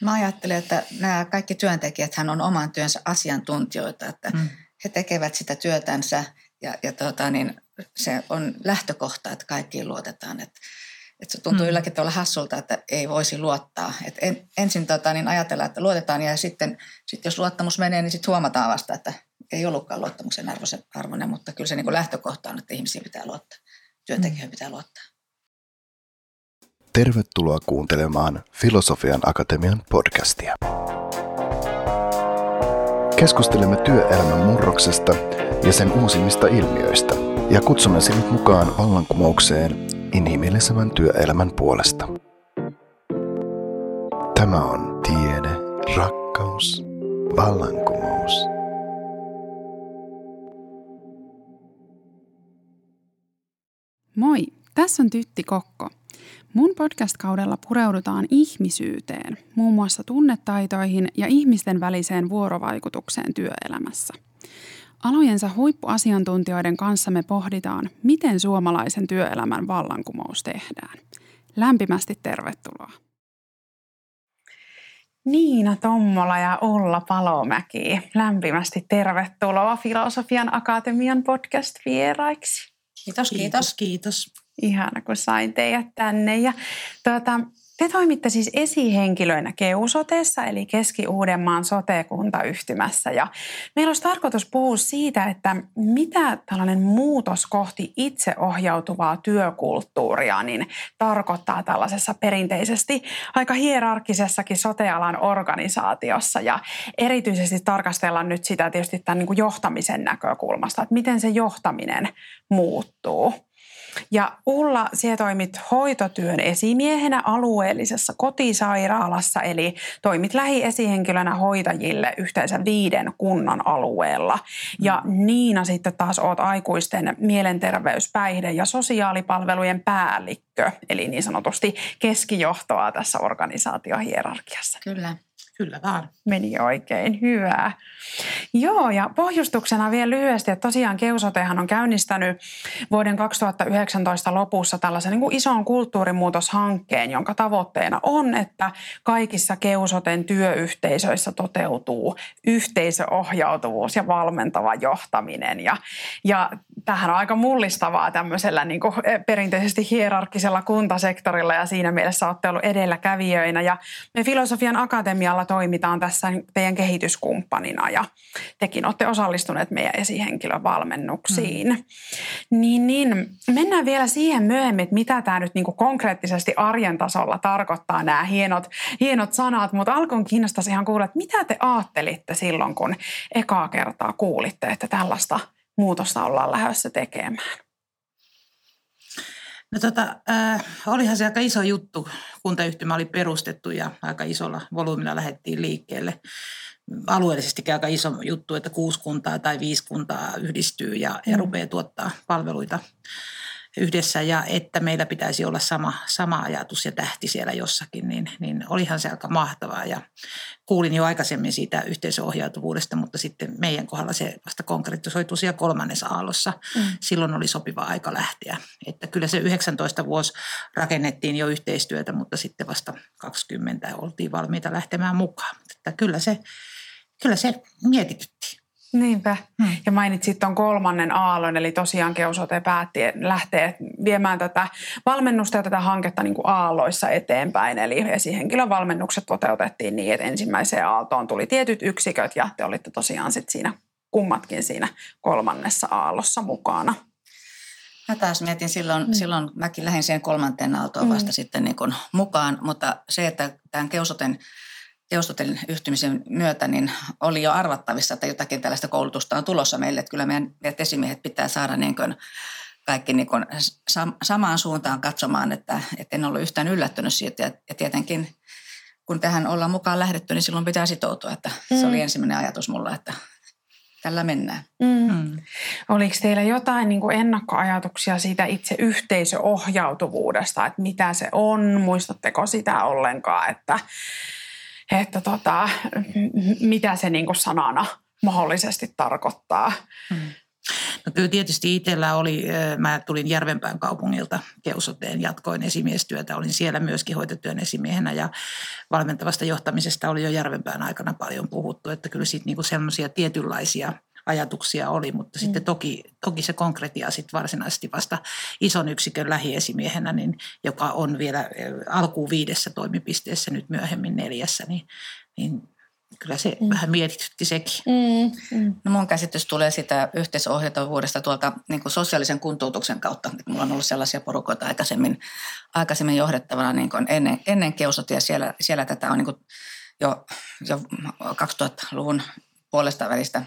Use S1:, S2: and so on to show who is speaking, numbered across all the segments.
S1: Mä ajattelen, että nämä kaikki työntekijät hän on oman työnsä asiantuntijoita, että mm. he tekevät sitä työtänsä ja, ja tota, niin, se on lähtökohta, että kaikkiin luotetaan. Että, että se tuntuu mm. ylläkin tavalla hassulta, että ei voisi luottaa. Että en, ensin tota, niin ajatellaan, että luotetaan ja sitten sit jos luottamus menee, niin sitten huomataan vasta, että ei ollutkaan luottamuksen arvoinen, mutta kyllä se niin lähtökohta on, että ihmisiin pitää luottaa, työntekijöihin mm. pitää luottaa.
S2: Tervetuloa kuuntelemaan Filosofian Akatemian podcastia. Keskustelemme työelämän murroksesta ja sen uusimmista ilmiöistä ja kutsumme sinut mukaan vallankumoukseen inhimillisemmän työelämän puolesta. Tämä on tiede, rakkaus, vallankumous.
S3: Moi, tässä on Tytti Kokko. Mun podcast-kaudella pureudutaan ihmisyyteen, muun muassa tunnetaitoihin ja ihmisten väliseen vuorovaikutukseen työelämässä. Alojensa huippuasiantuntijoiden kanssa me pohditaan, miten suomalaisen työelämän vallankumous tehdään. Lämpimästi tervetuloa. Niina Tommola ja Ulla Palomäki, lämpimästi tervetuloa Filosofian Akatemian podcast-vieraiksi.
S1: Kiitos, kiitos. Kiitos. kiitos.
S3: Ihana, kun sain teidät tänne. Ja, tuota, te toimitte siis esihenkilöinä Keusoteessa, eli Keski-Uudenmaan sote-kuntayhtymässä. Ja meillä olisi tarkoitus puhua siitä, että mitä tällainen muutos kohti itseohjautuvaa työkulttuuria niin tarkoittaa tällaisessa perinteisesti aika hierarkisessakin sotealan organisaatiossa. Ja erityisesti tarkastellaan nyt sitä tietysti tämän niin kuin johtamisen näkökulmasta, että miten se johtaminen muuttuu. Ja Ulla, sinä toimit hoitotyön esimiehenä alueellisessa kotisairaalassa, eli toimit lähiesihenkilönä hoitajille yhteensä viiden kunnan alueella. Ja Niina sitten taas oot aikuisten mielenterveys, päihde ja sosiaalipalvelujen päällikkö, eli niin sanotusti keskijohtoa tässä organisaatiohierarkiassa.
S1: Kyllä. Kyllä vaan.
S3: Meni oikein hyvää. Joo, ja pohjustuksena vielä lyhyesti, että tosiaan Keusotehan on käynnistänyt vuoden 2019 lopussa tällaisen niin kuin ison kulttuurimuutoshankkeen, jonka tavoitteena on, että kaikissa Keusoten työyhteisöissä toteutuu yhteisöohjautuvuus ja valmentava johtaminen. Ja, ja tähän on aika mullistavaa tämmöisellä niin kuin perinteisesti hierarkkisella kuntasektorilla ja siinä mielessä olette ollut edelläkävijöinä. Ja me Filosofian Akatemialla toimitaan tässä teidän kehityskumppanina ja tekin olette osallistuneet meidän esihenkilövalmennuksiin. Mm. Niin, niin, mennään vielä siihen myöhemmin, että mitä tämä nyt niin kuin konkreettisesti arjen tasolla tarkoittaa nämä hienot, hienot sanat, mutta alkuun kiinnostaisi ihan kuulla, että mitä te ajattelitte silloin, kun ekaa kertaa kuulitte, että tällaista muutosta ollaan lähdössä tekemään?
S4: No tota, äh, olihan se aika iso juttu. Kuntayhtymä oli perustettu ja aika isolla volyymilla lähdettiin liikkeelle. Alueellisesti aika iso juttu, että kuusi kuntaa tai viisi kuntaa yhdistyy ja, ja mm. rupeaa tuottaa palveluita yhdessä ja että meillä pitäisi olla sama, sama ajatus ja tähti siellä jossakin, niin, niin olihan se aika mahtavaa. Ja kuulin jo aikaisemmin siitä yhteisöohjautuvuudesta, mutta sitten meidän kohdalla se vasta konkretisoitu siellä kolmannessa aallossa. Mm. Silloin oli sopiva aika lähteä. Että kyllä se 19 vuosi rakennettiin jo yhteistyötä, mutta sitten vasta 20 oltiin valmiita lähtemään mukaan. Että kyllä se, kyllä se mietitytti.
S3: Niinpä. Hmm. Ja mainitsit tuon kolmannen aallon, eli tosiaan Keusote päätti lähteä viemään tätä valmennusta ja tätä hanketta niin kuin aalloissa eteenpäin. Eli esihenkilön valmennukset toteutettiin niin, että ensimmäiseen aaltoon tuli tietyt yksiköt ja te olitte tosiaan sit siinä kummatkin siinä kolmannessa aallossa mukana.
S1: Mä taas mietin silloin, mm. silloin mäkin lähdin siihen kolmanteen aaltoon vasta mm. sitten niin kuin mukaan, mutta se, että tämän Keusoten teostoten yhtymisen myötä niin oli jo arvattavissa, että jotakin tällaista koulutusta on tulossa meille. Että kyllä meidän, meidän esimiehet pitää saada niin kuin kaikki niin kuin samaan suuntaan katsomaan, että, että en ollut yhtään yllättynyt siitä. Ja, ja tietenkin kun tähän ollaan mukaan lähdetty, niin silloin pitää sitoutua. Että mm. Se oli ensimmäinen ajatus mulla, että tällä mennään. Mm. Mm.
S3: Oliko teillä jotain niin kuin ennakkoajatuksia siitä itse yhteisöohjautuvuudesta, että mitä se on? Muistatteko sitä ollenkaan, että että tota, mitä se niin kuin sanana mahdollisesti tarkoittaa. Hmm.
S4: No kyllä tietysti itsellä oli, mä tulin Järvenpään kaupungilta Keusoteen, jatkoin esimiestyötä, olin siellä myöskin hoitotyön esimiehenä ja valmentavasta johtamisesta oli jo Järvenpään aikana paljon puhuttu, että kyllä siitä niinku semmoisia tietynlaisia ajatuksia oli, mutta mm. sitten toki, toki se konkretia sitten varsinaisesti vasta ison yksikön lähiesimiehenä, niin, joka on vielä alkuun viidessä toimipisteessä, nyt myöhemmin neljässä, niin, niin kyllä se mm. vähän mietitytti sekin. Mm.
S1: Mm. No mun käsitys tulee sitä yhteisohjautuvuudesta tuolta niin kuin sosiaalisen kuntoutuksen kautta. Mulla on ollut sellaisia porukoita aikaisemmin, aikaisemmin johdettavana niin kuin ennen, ennen keusotia. Siellä, siellä tätä on niin kuin jo, jo 2000-luvun puolesta välistä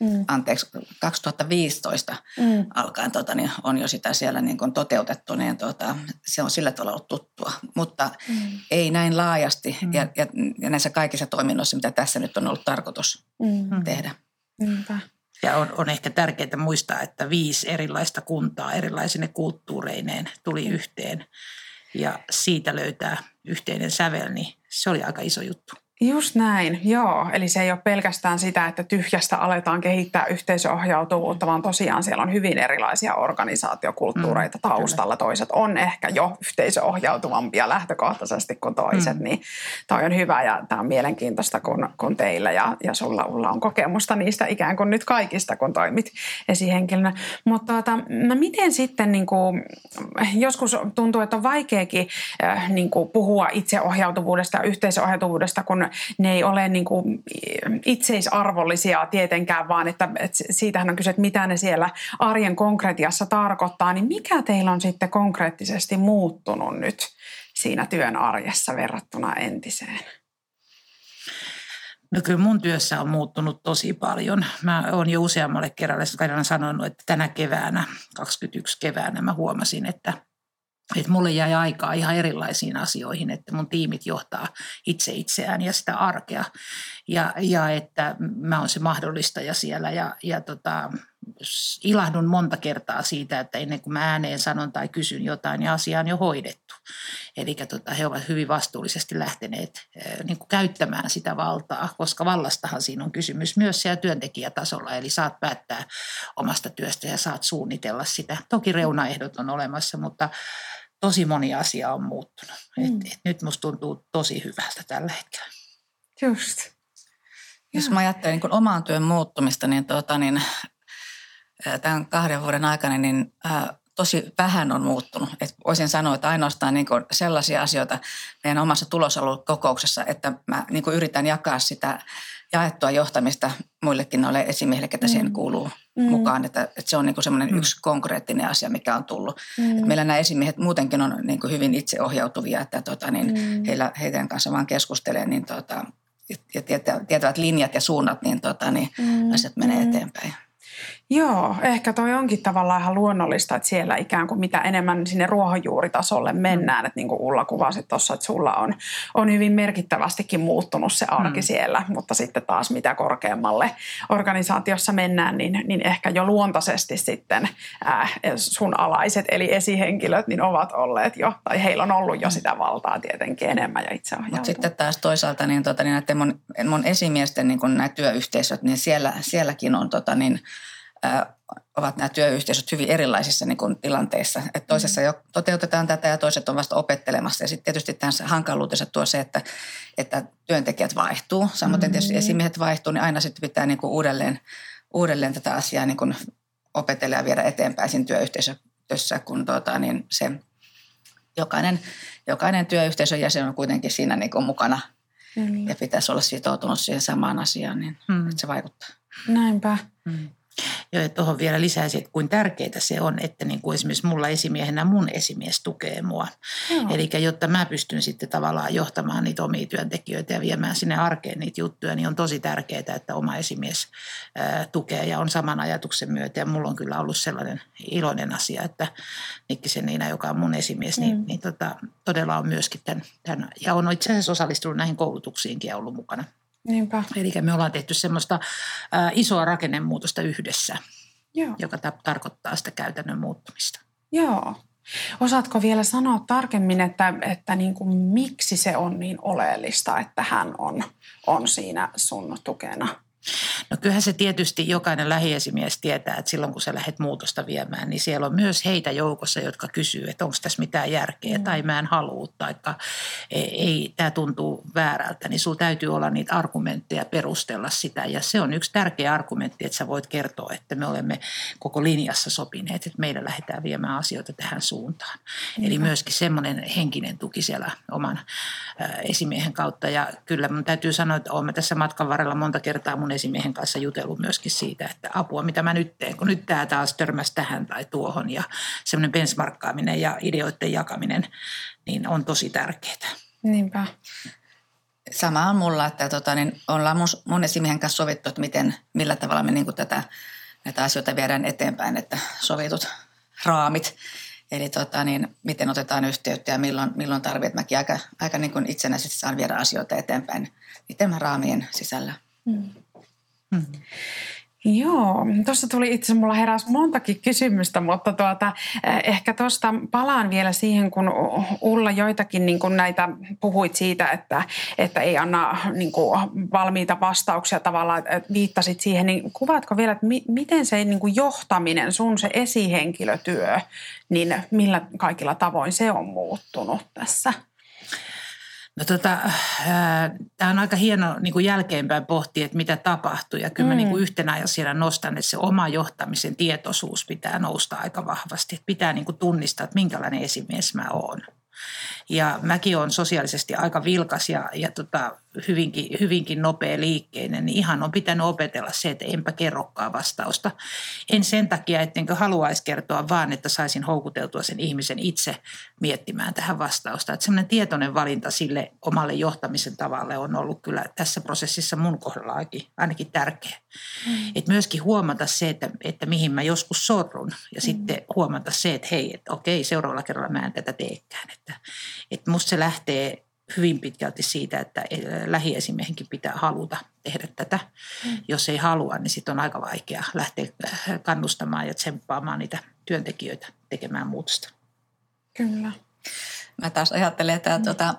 S1: mm. anteeksi, 2015 mm. alkaen tota, niin on jo sitä siellä niin kuin toteutettu, niin tota, se on sillä tavalla ollut tuttua. Mutta mm. ei näin laajasti mm. ja, ja, ja näissä kaikissa toiminnoissa, mitä tässä nyt on ollut tarkoitus mm. tehdä.
S4: Niinpä. Ja on, on ehkä tärkeää muistaa, että viisi erilaista kuntaa erilaisine kulttuureineen tuli mm. yhteen ja siitä löytää yhteinen sävel, niin se oli aika iso juttu.
S3: Just näin, joo. Eli se ei ole pelkästään sitä, että tyhjästä aletaan kehittää yhteisöohjautuvuutta, vaan tosiaan siellä on hyvin erilaisia organisaatiokulttuureita mm, taustalla. Kyllä. Toiset on ehkä jo yhteisöohjautuvampia lähtökohtaisesti kuin toiset, mm. niin toi on hyvä ja tämä on mielenkiintoista, kun, kun teillä ja, ja sulla Ulla on kokemusta niistä ikään kuin nyt kaikista, kun toimit esihenkilönä. Mutta tuota, no miten sitten, niin kuin, joskus tuntuu, että on vaikeakin äh, niin kuin puhua itseohjautuvuudesta ja yhteisöohjautuvuudesta, kun ne ei ole niin kuin itseisarvollisia tietenkään, vaan että, että siitähän on kyse, että mitä ne siellä arjen konkretiassa tarkoittaa, niin mikä teillä on sitten konkreettisesti muuttunut nyt siinä työn arjessa verrattuna entiseen?
S4: No kyllä mun työssä on muuttunut tosi paljon. Mä oon jo useammalle kerralle sanonut, että tänä keväänä, 21 keväänä mä huomasin, että – että mulle jäi aikaa ihan erilaisiin asioihin, että mun tiimit johtaa itse itseään ja sitä arkea. Ja, ja että mä oon se mahdollistaja siellä ja, ja tota, ilahdun monta kertaa siitä, että ennen kuin mä ääneen sanon tai kysyn jotain, niin asia on jo hoidettu. Eli tota, he ovat hyvin vastuullisesti lähteneet niin kuin käyttämään sitä valtaa, koska vallastahan siinä on kysymys myös siellä työntekijätasolla. Eli saat päättää omasta työstä ja saat suunnitella sitä. Toki reunaehdot on olemassa, mutta tosi moni asia on muuttunut. Mm. Et, et nyt musta tuntuu tosi hyvältä tällä hetkellä.
S3: Just.
S1: Jos mä ajattelen niin oman työn muuttumista, niin, tuota, niin tämän kahden vuoden aikana niin, ää, tosi vähän on muuttunut. Et voisin sanoa, että ainoastaan niin sellaisia asioita meidän omassa tulosaluekokouksessa, että mä niin yritän jakaa sitä jaettua johtamista muillekin noille esimiehille, ketä mm. siihen kuuluu mm. mukaan. Että, että se on niin semmoinen mm. yksi konkreettinen asia, mikä on tullut. Mm. Että meillä nämä esimiehet muutenkin on niin hyvin itseohjautuvia, että tota, niin mm. heillä, heidän kanssa vaan keskustelee niin tota, ja tietävät linjat ja suunnat, niin, tota, niin mm. asiat menee mm. eteenpäin.
S3: Joo, ehkä toi onkin tavallaan ihan luonnollista, että siellä ikään kuin mitä enemmän sinne ruohonjuuritasolle mennään. Että niin kuin Ulla kuvasi tuossa, että sulla on, on hyvin merkittävästikin muuttunut se arki mm. siellä, mutta sitten taas mitä korkeammalle organisaatiossa mennään, niin, niin ehkä jo luontaisesti sitten ää, sun alaiset eli esihenkilöt niin ovat olleet jo, tai heillä on ollut jo sitä valtaa tietenkin enemmän ja itse
S1: Mutta sitten taas toisaalta niin, tota, niin näiden mun, mun esimiesten niin kun nämä työyhteisöt, niin siellä, sielläkin on tota, niin, ovat nämä työyhteisöt hyvin erilaisissa niin kuin, tilanteissa. Että toisessa jo toteutetaan tätä ja toiset on vasta opettelemassa. Ja sitten tietysti tässä hankaluutensa tuo se, että, että työntekijät vaihtuu. Samoin mm-hmm. tietysti esimiehet vaihtuu, niin aina sitten pitää niin kuin, uudelleen, uudelleen tätä asiaa niin kuin, opetella ja viedä eteenpäin siinä työyhteisössä, kun tuota, niin se jokainen, jokainen työyhteisön jäsen on kuitenkin siinä niin kuin, mukana mm-hmm. ja pitäisi olla sitoutunut siihen samaan asiaan, niin mm. että se vaikuttaa.
S3: Näinpä. Mm.
S4: Ja tuohon vielä lisäisin, että kuin tärkeää se on, että niin kuin esimerkiksi mulla esimiehenä mun esimies tukee mua. Eli jotta mä pystyn sitten tavallaan johtamaan niitä omia työntekijöitä ja viemään sinne arkeen niitä juttuja, niin on tosi tärkeää, että oma esimies ää, tukee ja on saman ajatuksen myötä. Ja mulla on kyllä ollut sellainen iloinen asia, että Nikkisen Niina, joka on mun esimies, niin, mm. niin tota, todella on myöskin tämän, tämän, ja on itse asiassa osallistunut näihin koulutuksiinkin ja ollut mukana
S3: Niinpä.
S4: Eli me ollaan tehty semmoista ä, isoa rakennemuutosta yhdessä, Joo. joka ta- tarkoittaa sitä käytännön muuttumista.
S3: Joo. Osaatko vielä sanoa tarkemmin, että, että niin kuin, miksi se on niin oleellista, että hän on, on siinä sun tukena?
S4: No kyllähän se tietysti jokainen lähiesimies tietää, että silloin kun sä lähdet muutosta viemään, niin siellä on myös heitä joukossa, jotka kysyy, että onko tässä mitään järkeä mm. tai mä en halua tai ei, tämä tuntuu väärältä, niin sulla täytyy olla niitä argumentteja perustella sitä. Ja se on yksi tärkeä argumentti, että sä voit kertoa, että me olemme koko linjassa sopineet, että meidän lähdetään viemään asioita tähän suuntaan. Mm. Eli myöskin semmoinen henkinen tuki siellä oman esimiehen kautta. Ja kyllä mun täytyy sanoa, että olemme tässä matkan varrella monta kertaa mun esimiehen kanssa jutellut myöskin siitä, että apua mitä mä nyt teen, kun nyt tämä taas törmäsi tähän tai tuohon ja semmoinen benchmarkkaaminen ja ideoiden jakaminen, niin on tosi tärkeää.
S3: Niinpä.
S1: Sama on mulla, että tota, niin ollaan mun, mun esimiehen kanssa sovittu, että miten, millä tavalla me niin tätä, näitä asioita viedään eteenpäin, että sovitut raamit. Eli tota, niin, miten otetaan yhteyttä ja milloin, milloin tarvitset. Mäkin aika, aika niin kuin itsenäisesti saan viedä asioita eteenpäin niiden raamien sisällä. Mm.
S3: Joo, tuossa tuli itse mulla heräsi montakin kysymystä, mutta tuota, eh, ehkä tuosta palaan vielä siihen, kun Ulla joitakin niin kuin näitä puhuit siitä, että, että ei anna niin kuin valmiita vastauksia tavallaan, että viittasit siihen, niin kuvaatko vielä, että mi, miten se niin kuin johtaminen, sun se esihenkilötyö, niin millä kaikilla tavoin se on muuttunut tässä?
S4: No tota, tämä on aika hieno niin kuin jälkeenpäin pohtia, että mitä tapahtui. Ja kyllä mm. mä niin kuin yhtenä asiana nostan, että se oma johtamisen tietoisuus pitää nousta aika vahvasti. Että pitää niin kuin tunnistaa, että minkälainen esimies mä oon. Ja mäkin olen sosiaalisesti aika vilkas ja, ja tota, hyvinkin, hyvinkin nopea liikkeinen, niin ihan on pitänyt opetella se, että enpä kerrokaan vastausta. En sen takia, ettenkö haluaisi kertoa, vaan että saisin houkuteltua sen ihmisen itse miettimään tähän vastausta. Että semmoinen tietoinen valinta sille omalle johtamisen tavalle on ollut kyllä tässä prosessissa mun kohdalla ainakin tärkeä. Mm. Että myöskin huomata se, että, että mihin mä joskus sorrun ja mm. sitten huomata se, että hei, että okei, seuraavalla kerralla mä en tätä teekään. Että, että musta se lähtee hyvin pitkälti siitä, että lähiesimiehenkin pitää haluta tehdä tätä. Mm. Jos ei halua, niin sitten on aika vaikea lähteä äh, kannustamaan ja tsemppaamaan niitä työntekijöitä tekemään muutosta.
S3: Kyllä.
S1: Mä taas ajattelen, että mm. tuota,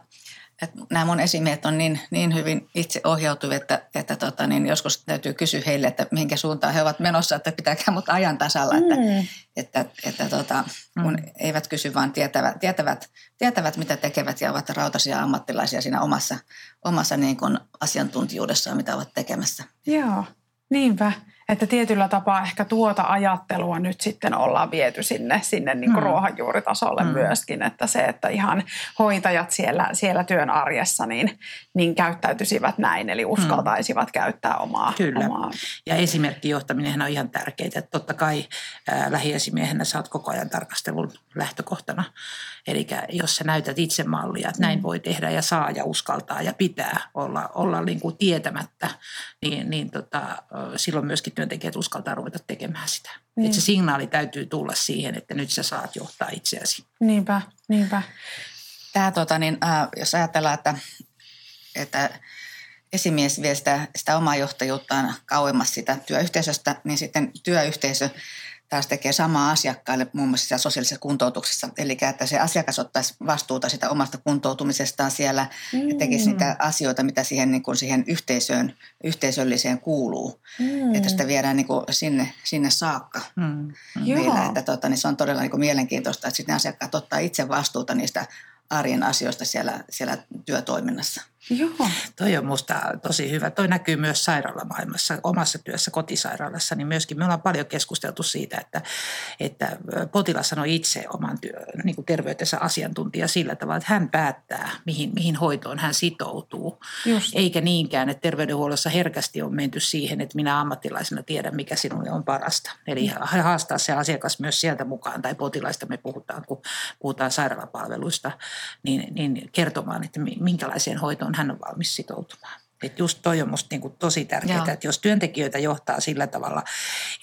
S1: että nämä mun esimiehet on niin, niin hyvin itse ohjautuvia, että, että tota, niin joskus täytyy kysyä heille, että mihinkä suuntaan he ovat menossa, että pitääkää mut ajan tasalla, mm. että, että, että tota, kun mm. eivät kysy, vaan tietävät, tietävät, tietävät, mitä tekevät ja ovat rautaisia ammattilaisia siinä omassa, omassa niin kuin asiantuntijuudessaan, mitä ovat tekemässä.
S3: Joo, niinpä. Että tietyllä tapaa ehkä tuota ajattelua nyt sitten ollaan viety sinne, sinne niin kuin mm. ruohonjuuritasolle mm. myöskin, että se, että ihan hoitajat siellä, siellä työn arjessa niin, niin käyttäytyisivät näin, eli uskaltaisivat mm. käyttää omaa.
S4: Kyllä.
S3: Omaa.
S4: Ja esimerkkijohtaminen on ihan tärkeää. Että totta kai ää, lähiesimiehenä saat koko ajan tarkastelun lähtökohtana. Eli jos sä näytät itse mallia, että näin mm. voi tehdä ja saa ja uskaltaa ja pitää olla, olla niin kuin tietämättä, niin, niin tota, silloin myöskin työntekijät uskaltaa ruveta tekemään sitä. Niin. Että se signaali täytyy tulla siihen, että nyt sä saat johtaa itseäsi.
S3: Niinpä, niinpä.
S1: Tämä, tota, niin, äh, jos ajatellaan, että, että esimies vie sitä, sitä omaa johtajuuttaan kauemmas sitä työyhteisöstä, niin sitten työyhteisö taas tekee samaa asiakkaille muun muassa sosiaalisessa kuntoutuksessa. Eli että se asiakas ottaisi vastuuta sitä omasta kuntoutumisestaan siellä mm. ja tekisi niitä asioita, mitä siihen, niin kuin siihen yhteisöön, yhteisölliseen kuuluu. Mm. Että sitä viedään niin kuin sinne, sinne saakka mm. vielä. Että tota, niin se on todella niin kuin mielenkiintoista, että sitten asiakkaat ottaa itse vastuuta niistä arjen asioista siellä, siellä työtoiminnassa.
S3: Joo.
S4: Toi on musta tosi hyvä. Toi näkyy myös sairaalamaailmassa, omassa työssä kotisairaalassa, niin myöskin me ollaan paljon keskusteltu siitä, että, että potilas sanoo itse oman työ, niin kuin terveytensä asiantuntija sillä tavalla, että hän päättää, mihin, mihin hoitoon hän sitoutuu. Just. Eikä niinkään, että terveydenhuollossa herkästi on menty siihen, että minä ammattilaisena tiedän, mikä sinulle on parasta. Eli haastaa se asiakas myös sieltä mukaan, tai potilaista me puhutaan, kun puhutaan sairaalapalveluista, niin, niin kertomaan, että minkälaiseen hoitoon hän on valmis sitoutumaan. Että just toi on musta niinku tosi tärkeää, Joo. että jos työntekijöitä johtaa sillä tavalla,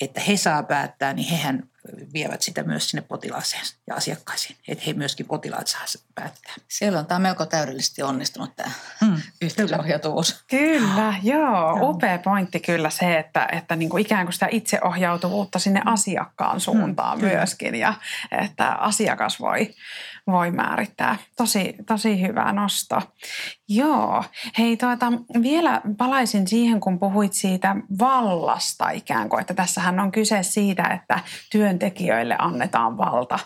S4: että he saa päättää, niin hehän vievät sitä myös sinne potilaaseen ja asiakkaisiin. Että he myöskin potilaat saa päättää.
S1: Siellä on tämä melko täydellisesti onnistunut tämä hmm, yhteysohjautuvuus.
S3: Kyllä, joo. Upea pointti kyllä se, että, että niin kuin ikään kuin sitä itseohjautuvuutta sinne asiakkaan suuntaan hmm, myöskin. Ja että asiakas voi, voi määrittää. Tosi, tosi hyvä nosto. Joo. Hei, tuota, vielä palaisin siihen, kun puhuit siitä vallasta ikään kuin, että tässähän on kyse siitä, että työntekijöille annetaan valta.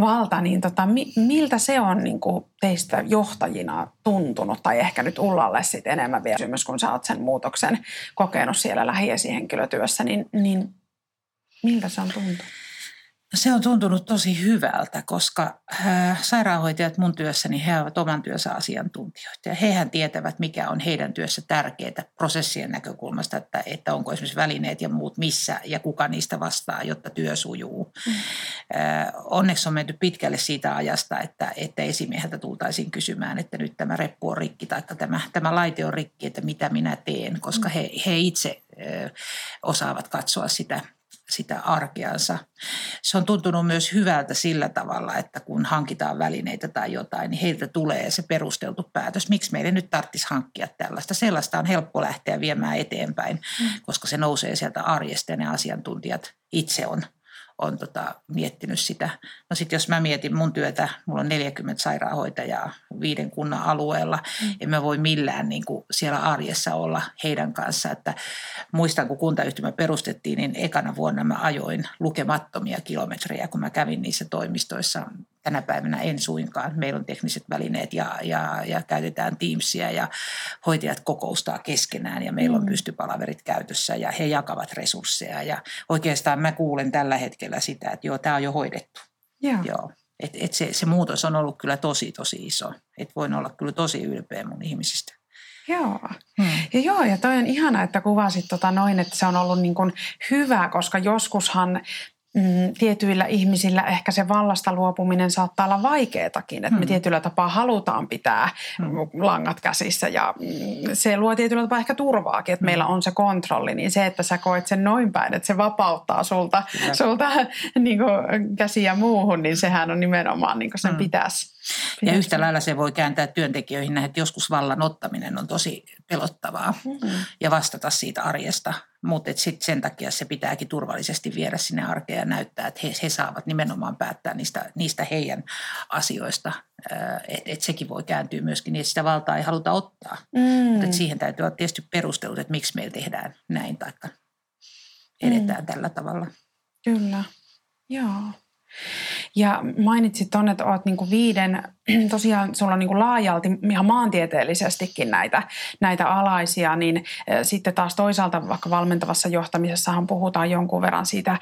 S3: Valta, niin tota, miltä se on niin kuin teistä johtajina tuntunut, tai ehkä nyt Ullalle sitten enemmän vielä kysymys, kun sä oot sen muutoksen kokenut siellä lähiesihenkilötyössä, niin, niin miltä se on tuntunut?
S4: Se on tuntunut tosi hyvältä, koska äh, sairaanhoitajat mun työssäni he ovat oman työssä asiantuntijoita. Ja hehän tietävät, mikä on heidän työssä tärkeää prosessien näkökulmasta, että, että onko esimerkiksi välineet ja muut missä ja kuka niistä vastaa, jotta työ sujuu. Mm. Äh, onneksi on menty pitkälle siitä ajasta, että, että esimieheltä tultaisiin kysymään, että nyt tämä reppu on rikki tai tämä, tämä laite on rikki, että mitä minä teen, koska mm. he, he itse äh, osaavat katsoa sitä sitä arkeansa. Se on tuntunut myös hyvältä sillä tavalla, että kun hankitaan välineitä tai jotain, niin heiltä tulee se perusteltu päätös, miksi meidän nyt tarvitsisi hankkia tällaista. Sellaista on helppo lähteä viemään eteenpäin, mm. koska se nousee sieltä arjesta ja ne asiantuntijat itse on on tota, miettinyt sitä. No sitten jos mä mietin mun työtä, mulla on 40 sairaanhoitajaa viiden kunnan alueella, mm. en mä voi millään niin kuin siellä arjessa olla heidän kanssa. Että muistan, kun kuntayhtymä perustettiin, niin ekana vuonna mä ajoin lukemattomia kilometrejä, kun mä kävin niissä toimistoissa tänä päivänä en suinkaan. Meillä on tekniset välineet ja, ja, ja käytetään Teamsia ja hoitajat kokoustaa keskenään ja meillä on mm. pystypalaverit käytössä ja he jakavat resursseja. Ja oikeastaan mä kuulen tällä hetkellä sitä, että joo, tämä on jo hoidettu.
S3: Joo.
S4: joo. Et, et se, se muutos on ollut kyllä tosi, tosi iso. Et voin olla kyllä tosi ylpeä mun ihmisistä.
S3: Joo. Hmm. Ja joo, ja toi on ihana, että kuvasit tota noin, että se on ollut niin kuin hyvä, koska joskushan mm, tietyillä ihmisillä ehkä se vallasta luopuminen saattaa olla vaikeatakin, että me hmm. tietyllä tapaa halutaan pitää mm. langat käsissä ja mm, se luo tietyllä tapaa ehkä turvaakin, että mm. meillä on se kontrolli, niin se, että sä koet sen noin päin, että se vapauttaa sulta, sulta niin kuin, käsiä muuhun, niin sehän on nimenomaan niin kuin sen mm. pitäisi.
S4: Ja yhtä lailla se voi kääntää työntekijöihin, että joskus vallan ottaminen on tosi pelottavaa mm-hmm. ja vastata siitä arjesta. Mutta sitten sen takia se pitääkin turvallisesti viedä sinne arkeen ja näyttää, että he, he saavat nimenomaan päättää niistä, niistä heidän asioista. Että et sekin voi kääntyä myöskin niin, että sitä valtaa ei haluta ottaa. Mm. Mutta siihen täytyy olla tietysti perustelut, että miksi meillä tehdään näin tai edetään mm. tällä tavalla.
S3: Kyllä, joo. Ja mainitsit tuonne, että olet niin viiden, tosiaan sulla on niin laajalti ihan maantieteellisestikin näitä, näitä alaisia, niin sitten taas toisaalta vaikka valmentavassa johtamisessahan puhutaan jonkun verran siitä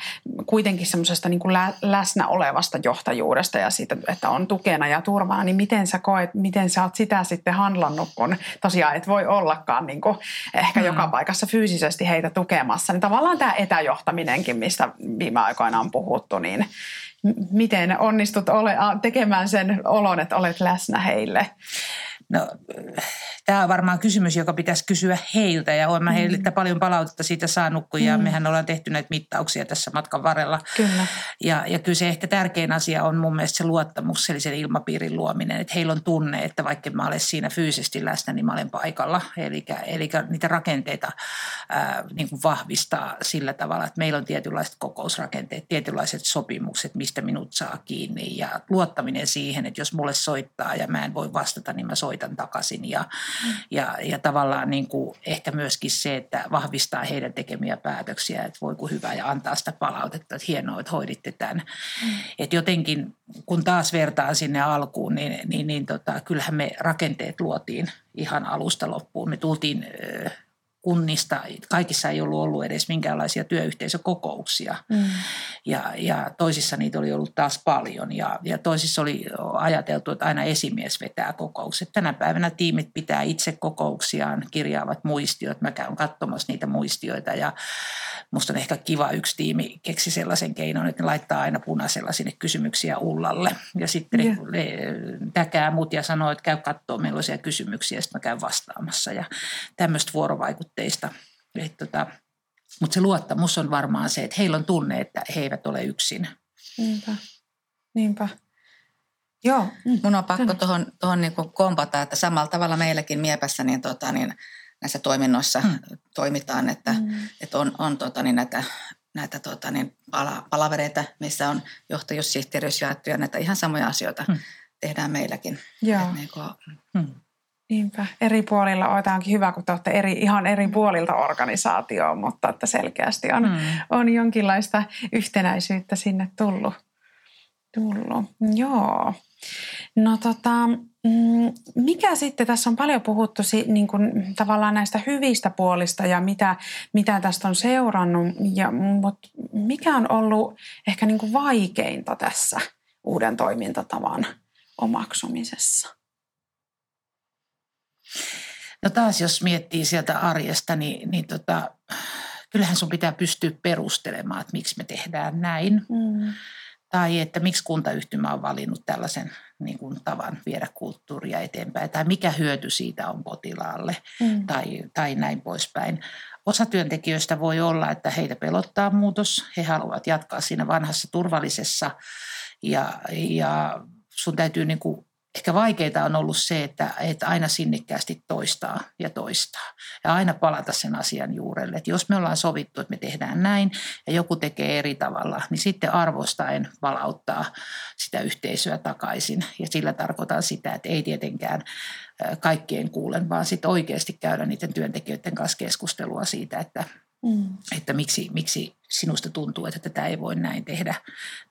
S3: kuitenkin semmoisesta niin läsnä olevasta johtajuudesta ja siitä, että on tukena ja turvana, niin miten sä koet, miten sä oot sitä sitten handlannut, kun tosiaan et voi ollakaan niin kuin ehkä mm. joka paikassa fyysisesti heitä tukemassa, niin tavallaan tämä etäjohtaminenkin, mistä viime aikoina on puhuttu, niin miten onnistut ole, tekemään sen olon, että olet läsnä heille?
S4: No, tämä on varmaan kysymys, joka pitäisi kysyä heiltä ja olen mm. heiltä paljon palautetta siitä saanut, kun ja mm. mehän ollaan tehty näitä mittauksia tässä matkan varrella.
S3: Kyllä.
S4: Ja, ja kyllä se ehkä tärkein asia on mun mielestä se luottamuksellisen ilmapiirin luominen, että heillä on tunne, että vaikka mä olen siinä fyysisesti läsnä, niin mä olen paikalla. Eli, eli niitä rakenteita ää, niin kuin vahvistaa sillä tavalla, että meillä on tietynlaiset kokousrakenteet, tietynlaiset sopimukset, mistä minut saa kiinni ja luottaminen siihen, että jos mulle soittaa ja mä en voi vastata, niin mä soitan takaisin ja Mm. Ja, ja tavallaan niin kuin ehkä myöskin se, että vahvistaa heidän tekemiä päätöksiä, että voi kuin hyvä ja antaa sitä palautetta, että hienoa, että hoiditte tämän. Mm. Että jotenkin, kun taas vertaan sinne alkuun, niin, niin, niin tota, kyllähän me rakenteet luotiin ihan alusta loppuun. Me tultiin kunnista, kaikissa ei ollut ollut edes minkäänlaisia työyhteisökokouksia. Mm. Ja, ja toisissa niitä oli ollut taas paljon ja, ja toisissa oli ajateltu, että aina esimies vetää kokoukset. Tänä päivänä tiimit pitää itse kokouksiaan, kirjaavat muistiot. Mä käyn katsomassa niitä muistioita ja musta on ehkä kiva yksi tiimi keksi sellaisen keinon, että ne laittaa aina punaisella sinne kysymyksiä ullalle. Ja sitten yeah. ne, täkää mut ja sanoo, että käy katsoa, siellä kysymyksiä ja sitten mä käyn vastaamassa. Ja tämmöistä vaikutteista. Tota, mutta se luottamus on varmaan se, että heillä on tunne, että he eivät ole yksin.
S3: Niinpä, niinpä. Joo.
S1: Mm. Mun on pakko tuohon, tuohon niin kompata, että samalla tavalla meilläkin Miepässä niin, tota, niin näissä toiminnoissa mm. toimitaan, että, mm. että on, on tota, niin näitä, näitä tota, niin pala, palavereita, missä on johtajuussihteeriys jaettu ja näitä ihan samoja asioita mm. tehdään meilläkin.
S3: Joo.
S1: Et niin kuin,
S4: Hmm.
S3: Niinpä. Eri puolilla on, onkin hyvä, kun te olette eri, ihan eri puolilta organisaatioon, mutta että selkeästi on,
S4: Hmm.
S3: on jonkinlaista yhtenäisyyttä sinne tullut. tullut. Joo. No tota, mm, mikä sitten, tässä on paljon puhuttu niin kuin, tavallaan näistä hyvistä puolista ja mitä, mitä tästä on seurannut, ja, mutta mikä on ollut ehkä niin kuin vaikeinta tässä uuden toimintatavan omaksumisessa?
S4: No taas jos miettii sieltä arjesta, niin, niin tota, kyllähän sun pitää pystyä perustelemaan, että miksi me tehdään näin.
S3: Mm.
S4: Tai että miksi kuntayhtymä on valinnut tällaisen niin kuin, tavan viedä kulttuuria eteenpäin. Tai mikä hyöty siitä on potilaalle
S3: Mm.
S4: tai, tai näin poispäin. Osa työntekijöistä voi olla, että heitä pelottaa muutos. He haluavat jatkaa siinä vanhassa turvallisessa ja, ja sun täytyy niin kuin, ehkä vaikeita on ollut se, että, että aina sinnikkäästi toistaa ja toistaa. Ja aina palata sen asian juurelle. Että jos me ollaan sovittu, että me tehdään näin ja joku tekee eri tavalla, niin sitten arvostaen palauttaa sitä yhteisöä takaisin. Ja sillä tarkoitan sitä, että ei tietenkään kaikkien kuulen, vaan sitten oikeasti käydä niiden työntekijöiden kanssa keskustelua siitä, että
S3: Mm.
S4: että miksi, miksi sinusta tuntuu, että tätä ei voi näin tehdä.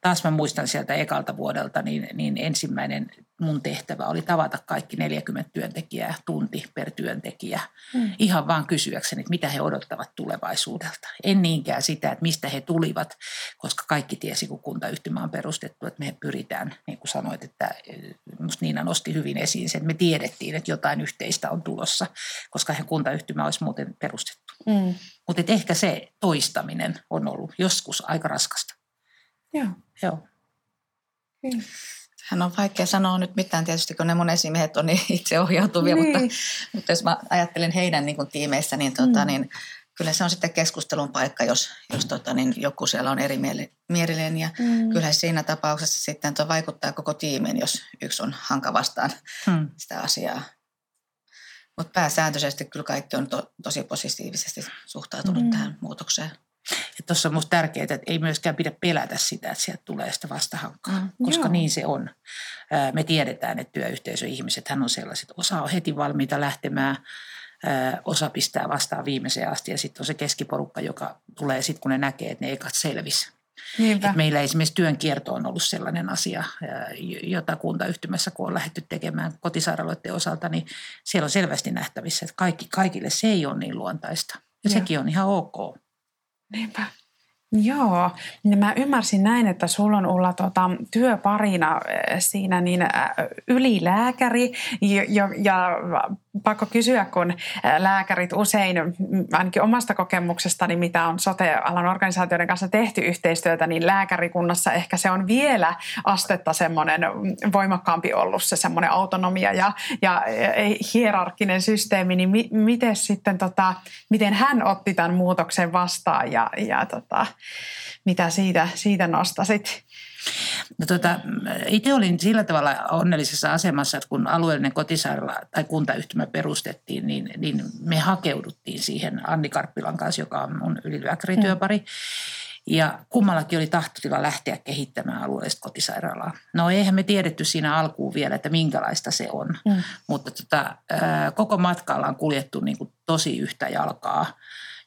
S4: Taas mä muistan sieltä ekalta vuodelta, niin, niin ensimmäinen mun tehtävä oli tavata kaikki 40 työntekijää tunti per työntekijä.
S3: Mm.
S4: Ihan vaan kysyäkseni, että mitä he odottavat tulevaisuudelta. En niinkään sitä, että mistä he tulivat, koska kaikki tiesi, kun kuntayhtymä on perustettu, että me pyritään, niin kuin sanoit, että eh, musta Niina nosti hyvin esiin sen, että me tiedettiin, että jotain yhteistä on tulossa, koska he kuntayhtymä olisi muuten perustettu.
S3: Mm.
S4: Mutta ehkä se toistaminen on ollut joskus aika raskasta.
S3: Joo.
S4: Joo.
S1: Hän on vaikea sanoa nyt mitään tietysti, kun ne mun esimiehet on niin itseohjautuvia,
S3: Niin.
S1: mutta, mutta jos mä ajattelen heidän niin kuin tiimeissä, niin, tota,
S3: Mm.
S1: niin kyllä se on sitten keskustelun paikka, jos, jos tota, niin joku siellä on erimielinen. Ja
S3: Mm.
S1: kyllä siinä tapauksessa sitten tuo vaikuttaa koko tiimiin, jos yksi on hanka vastaan
S4: Hmm.
S1: sitä asiaa. Mutta pääsääntöisesti kyllä kaikki on to, tosi positiivisesti suhtautunut
S3: Mm.
S1: tähän muutokseen.
S4: Ja tuossa on minusta tärkeää, että ei myöskään pidä pelätä sitä, että sieltä tulee sitä vastahankaa,
S1: Mm.
S4: koska
S3: Joo.
S4: niin se on. Me tiedetään, että työyhteisöihmiset hän on sellaiset, osa on heti valmiita lähtemään, ää, osa pistää vastaan viimeiseen asti ja sitten on se keskiporukka, joka tulee sitten, kun ne näkee, että ne ekat selvis. Et meillä esimerkiksi työn kierto on ollut sellainen asia, jota kuntayhtymässä, kun on lähdetty tekemään kotisairaaloiden osalta, niin siellä on selvästi nähtävissä, että kaikki, kaikille se ei ole niin luontaista. Ja
S3: Joo.
S4: sekin on ihan ok.
S3: Niinpä. Joo, niin mä ymmärsin näin, että sulla on Ulla tota, työparina äh, siinä niin äh, ylilääkäri. Ja, ja, ja pakko kysyä, kun äh, lääkärit usein, mm, ainakin omasta kokemuksestani, mitä on sote-alan organisaatioiden kanssa tehty yhteistyötä, niin lääkärikunnassa ehkä se on vielä astetta semmoinen voimakkaampi ollut se semmoinen autonomia ja, ja hierarkkinen systeemi, niin mi, miten sitten tota, miten hän otti tämän muutoksen vastaan ja, ja tota, mitä siitä, siitä nostasit?
S4: No tota, itse olin sillä tavalla onnellisessa asemassa, että kun alueellinen kotisairaala tai kuntayhtymä perustettiin, niin, niin me hakeuduttiin siihen Anni Karppilan kanssa, joka on mun ylilääkärityöpari. Ja kummallakin oli tahtotila lähteä kehittämään alueellista kotisairaalaa. No eihän me tiedetty siinä alkuun vielä, että minkälaista se on.
S3: Mm.
S4: Mutta tota, koko matkalla on kuljettu niin kuin tosi yhtä jalkaa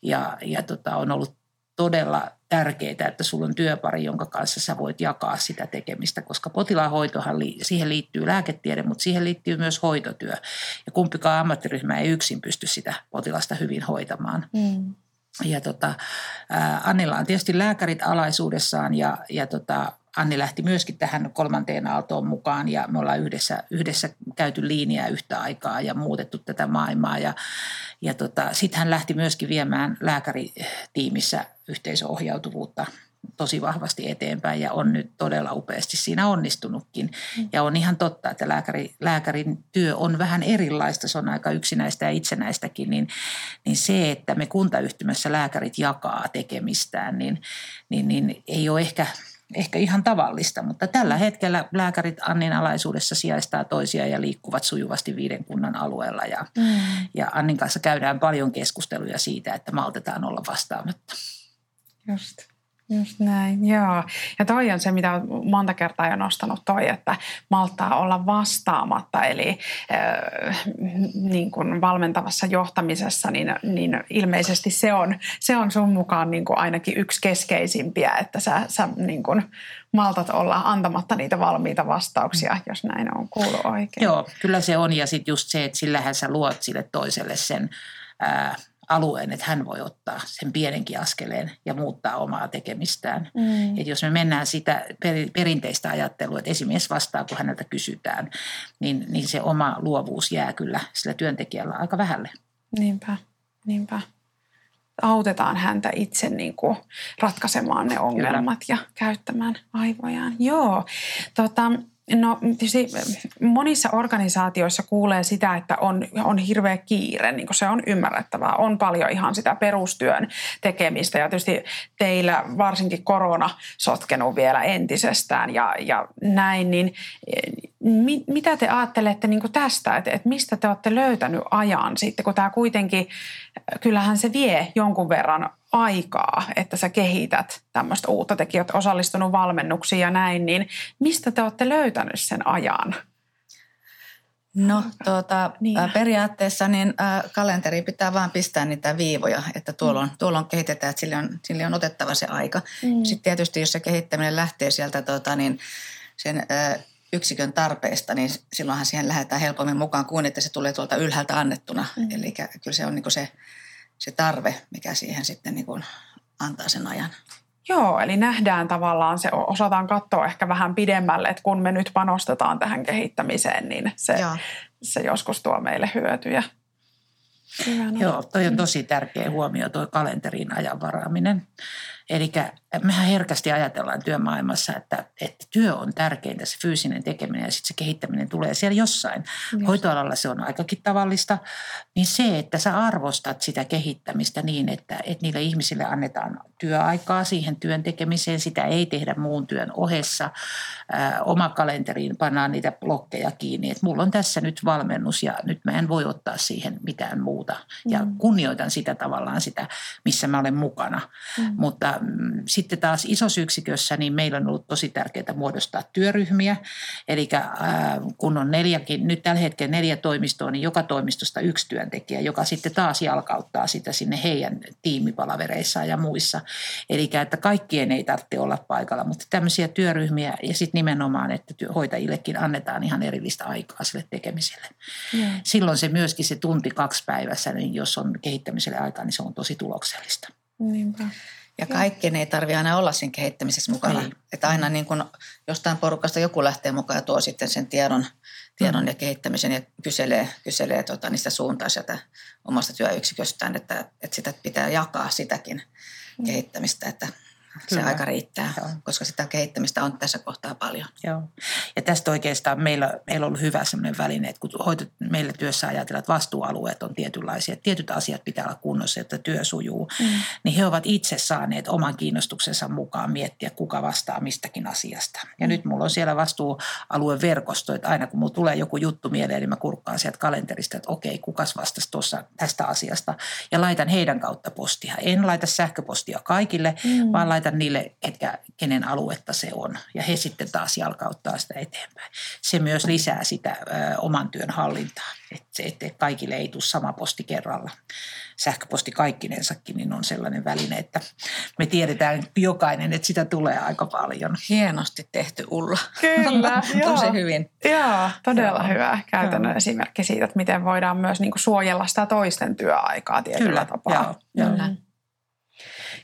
S4: ja, ja tota, on ollut todella tärkeää, että sulla on työpari, jonka kanssa sä voit jakaa sitä tekemistä, koska potilaanhoitohan, siihen liittyy lääketiede, mutta siihen liittyy myös hoitotyö. Ja kumpikaan ammattiryhmä ei yksin pysty sitä potilasta hyvin hoitamaan.
S3: Mm.
S4: Ja tota, Annilla on tietysti lääkärit alaisuudessaan ja, ja tota, Anni lähti myöskin tähän kolmanteen aaltoon mukaan ja me ollaan yhdessä, yhdessä käyty linjaa yhtä aikaa ja muutettu tätä maailmaa. Ja, ja tota, sitten hän lähti myöskin viemään lääkäritiimissä yhteisöohjautuvuutta tosi vahvasti eteenpäin ja on nyt todella upeasti siinä onnistunutkin. Ja on ihan totta, että lääkäri, lääkärin työ on vähän erilaista, se on aika yksinäistä ja itsenäistäkin, niin, niin se, että me kuntayhtymässä lääkärit jakaa tekemistään, niin, niin, niin ei ole ehkä, ehkä ihan tavallista, mutta tällä hetkellä lääkärit Annin alaisuudessa sijaistaa toisia ja liikkuvat sujuvasti viiden kunnan alueella ja,
S3: Mm.
S4: ja Annin kanssa käydään paljon keskusteluja siitä, että maltetaan olla vastaamatta.
S3: Just. Just näin, joo. Ja toi on se, mitä monta kertaa jo nostanut toi, että malttaa olla vastaamatta. Eli äh, niin kuin valmentavassa johtamisessa, niin, niin ilmeisesti se on, se on sun mukaan niin kuin ainakin yksi keskeisimpiä, että sä, sä niin kuin maltat olla antamatta niitä valmiita vastauksia, jos näin on kuullut oikein.
S4: Joo, kyllä se on. Ja sitten just se, että sillähän sä luot sille toiselle sen... Ää, alueen, että hän voi ottaa sen pienenkin askeleen ja muuttaa omaa tekemistään. Mm. Et jos me mennään sitä perinteistä ajattelua, että esimies vastaa, kun häneltä kysytään, niin, niin se oma luovuus jää kyllä sillä työntekijällä aika vähälle.
S3: Niinpä, niinpä. Autetaan häntä itse niin kuin ratkaisemaan ne ongelmat kyllä. ja käyttämään aivojaan. Joo, tota, No tietysti monissa organisaatioissa kuulee sitä, että on, on hirveä kiire, niin se on ymmärrettävää. On paljon ihan sitä perustyön tekemistä ja tietysti teillä varsinkin korona sotkenut vielä entisestään ja, ja näin, niin mit, mitä te ajattelette niin tästä, että, että mistä te olette löytänyt ajan sitten, kun tämä kuitenkin, kyllähän se vie jonkun verran aikaa, että sä kehität tämmöistä uutta tekijät, osallistunut valmennuksiin ja näin, niin mistä te olette löytänyt sen ajan?
S1: No tuota, niin. periaatteessa niin ä, kalenteri pitää vaan pistää niitä viivoja, että tuolloin, mm. tuolloin kehitetään, että sille on, sille on otettava se aika. Mm. Sitten tietysti jos se kehittäminen lähtee sieltä tuota, niin sen ä, yksikön tarpeesta, niin silloinhan siihen lähdetään helpommin mukaan kuin, että se tulee tuolta ylhäältä annettuna. Mm. Eli kyllä se on niin se se tarve, mikä siihen sitten niin kuin antaa sen ajan.
S3: Joo, eli nähdään tavallaan se, osataan katsoa ehkä vähän pidemmälle, että kun me nyt panostetaan tähän kehittämiseen, niin se, se joskus tuo meille hyötyjä.
S4: Joo, toi on tosi tärkeä huomio, tuo kalenterin ajan varaaminen. Eli mehän herkästi ajatellaan työmaailmassa, että, että työ on tärkeintä, se fyysinen tekeminen ja sitten se kehittäminen tulee siellä jossain. Just. Hoitoalalla se on aikakin tavallista. Niin se, että sä arvostat sitä kehittämistä niin, että, että niille ihmisille annetaan työaikaa siihen työn tekemiseen, sitä ei tehdä muun työn ohessa. Ää, oma kalenteriin pannaan niitä blokkeja kiinni, että mulla on tässä nyt valmennus ja nyt mä en voi ottaa siihen mitään muuta. Ja mm. kunnioitan sitä tavallaan sitä, missä mä olen mukana. Mm. Mutta sitten taas isossa yksikössä niin meillä on ollut tosi tärkeää muodostaa työryhmiä. Eli äh, kun on neljäkin, nyt tällä hetkellä neljä toimistoa, niin joka toimistosta yksi työntekijä, joka sitten taas jalkauttaa sitä sinne heidän tiimipalavereissaan ja muissa. Eli että kaikkien ei tarvitse olla paikalla, mutta tämmöisiä työryhmiä ja sitten nimenomaan, että hoitajillekin annetaan ihan erillistä aikaa sille tekemiselle. Mm. Silloin se myöskin se tunti kaksi päivässä, niin jos on kehittämiselle aikaa, niin se on tosi tuloksellista.
S3: Niinpä.
S1: Ja kaikkien ei tarvitse aina olla siinä kehittämisessä mukana. Ei. Että aina niin kun jostain porukasta joku lähtee mukaan ja tuo sitten sen tiedon, tiedon ja kehittämisen ja kyselee, kyselee tota, niistä suuntaa sieltä omasta työyksiköstään, että, että sitä pitää jakaa sitäkin mm. kehittämistä, että Kyllä. se aika riittää, Joo. koska sitä kehittämistä on tässä kohtaa paljon.
S4: Joo. Ja tästä oikeastaan meillä, meillä on ollut hyvä sellainen väline, että kun hoito, meillä työssä ajatellaan, että vastuualueet on tietynlaisia, että tietyt asiat pitää olla kunnossa, että työ sujuu, mm. niin he ovat itse saaneet oman kiinnostuksensa mukaan miettiä, kuka vastaa mistäkin asiasta. Ja mm. nyt mulla on siellä vastuualueverkosto, että aina kun mulla tulee joku juttu mieleen, niin mä kurkkaan sieltä kalenterista, että okei, kukas vastasi tuossa tästä asiasta. Ja laitan heidän kautta postia. En laita sähköpostia kaikille, mm. vaan laitan laitan niille, ketkä, kenen aluetta se on. Ja he sitten taas jalkauttaa sitä eteenpäin. Se myös lisää sitä ö, oman työn hallintaa. Että se, että kaikille ei tule sama posti kerralla. Sähköposti kaikkinensakin niin on sellainen väline, että me tiedetään jokainen, että sitä tulee aika paljon.
S1: Hienosti tehty Ulla.
S3: Kyllä,
S1: Tosi hyvin.
S3: Joo, todella joo. hyvä käytännön joo. esimerkki siitä, että miten voidaan myös niin kuin suojella sitä toisten työaikaa tietyllä Kyllä, tapaa.
S4: Joo, joo. Mm.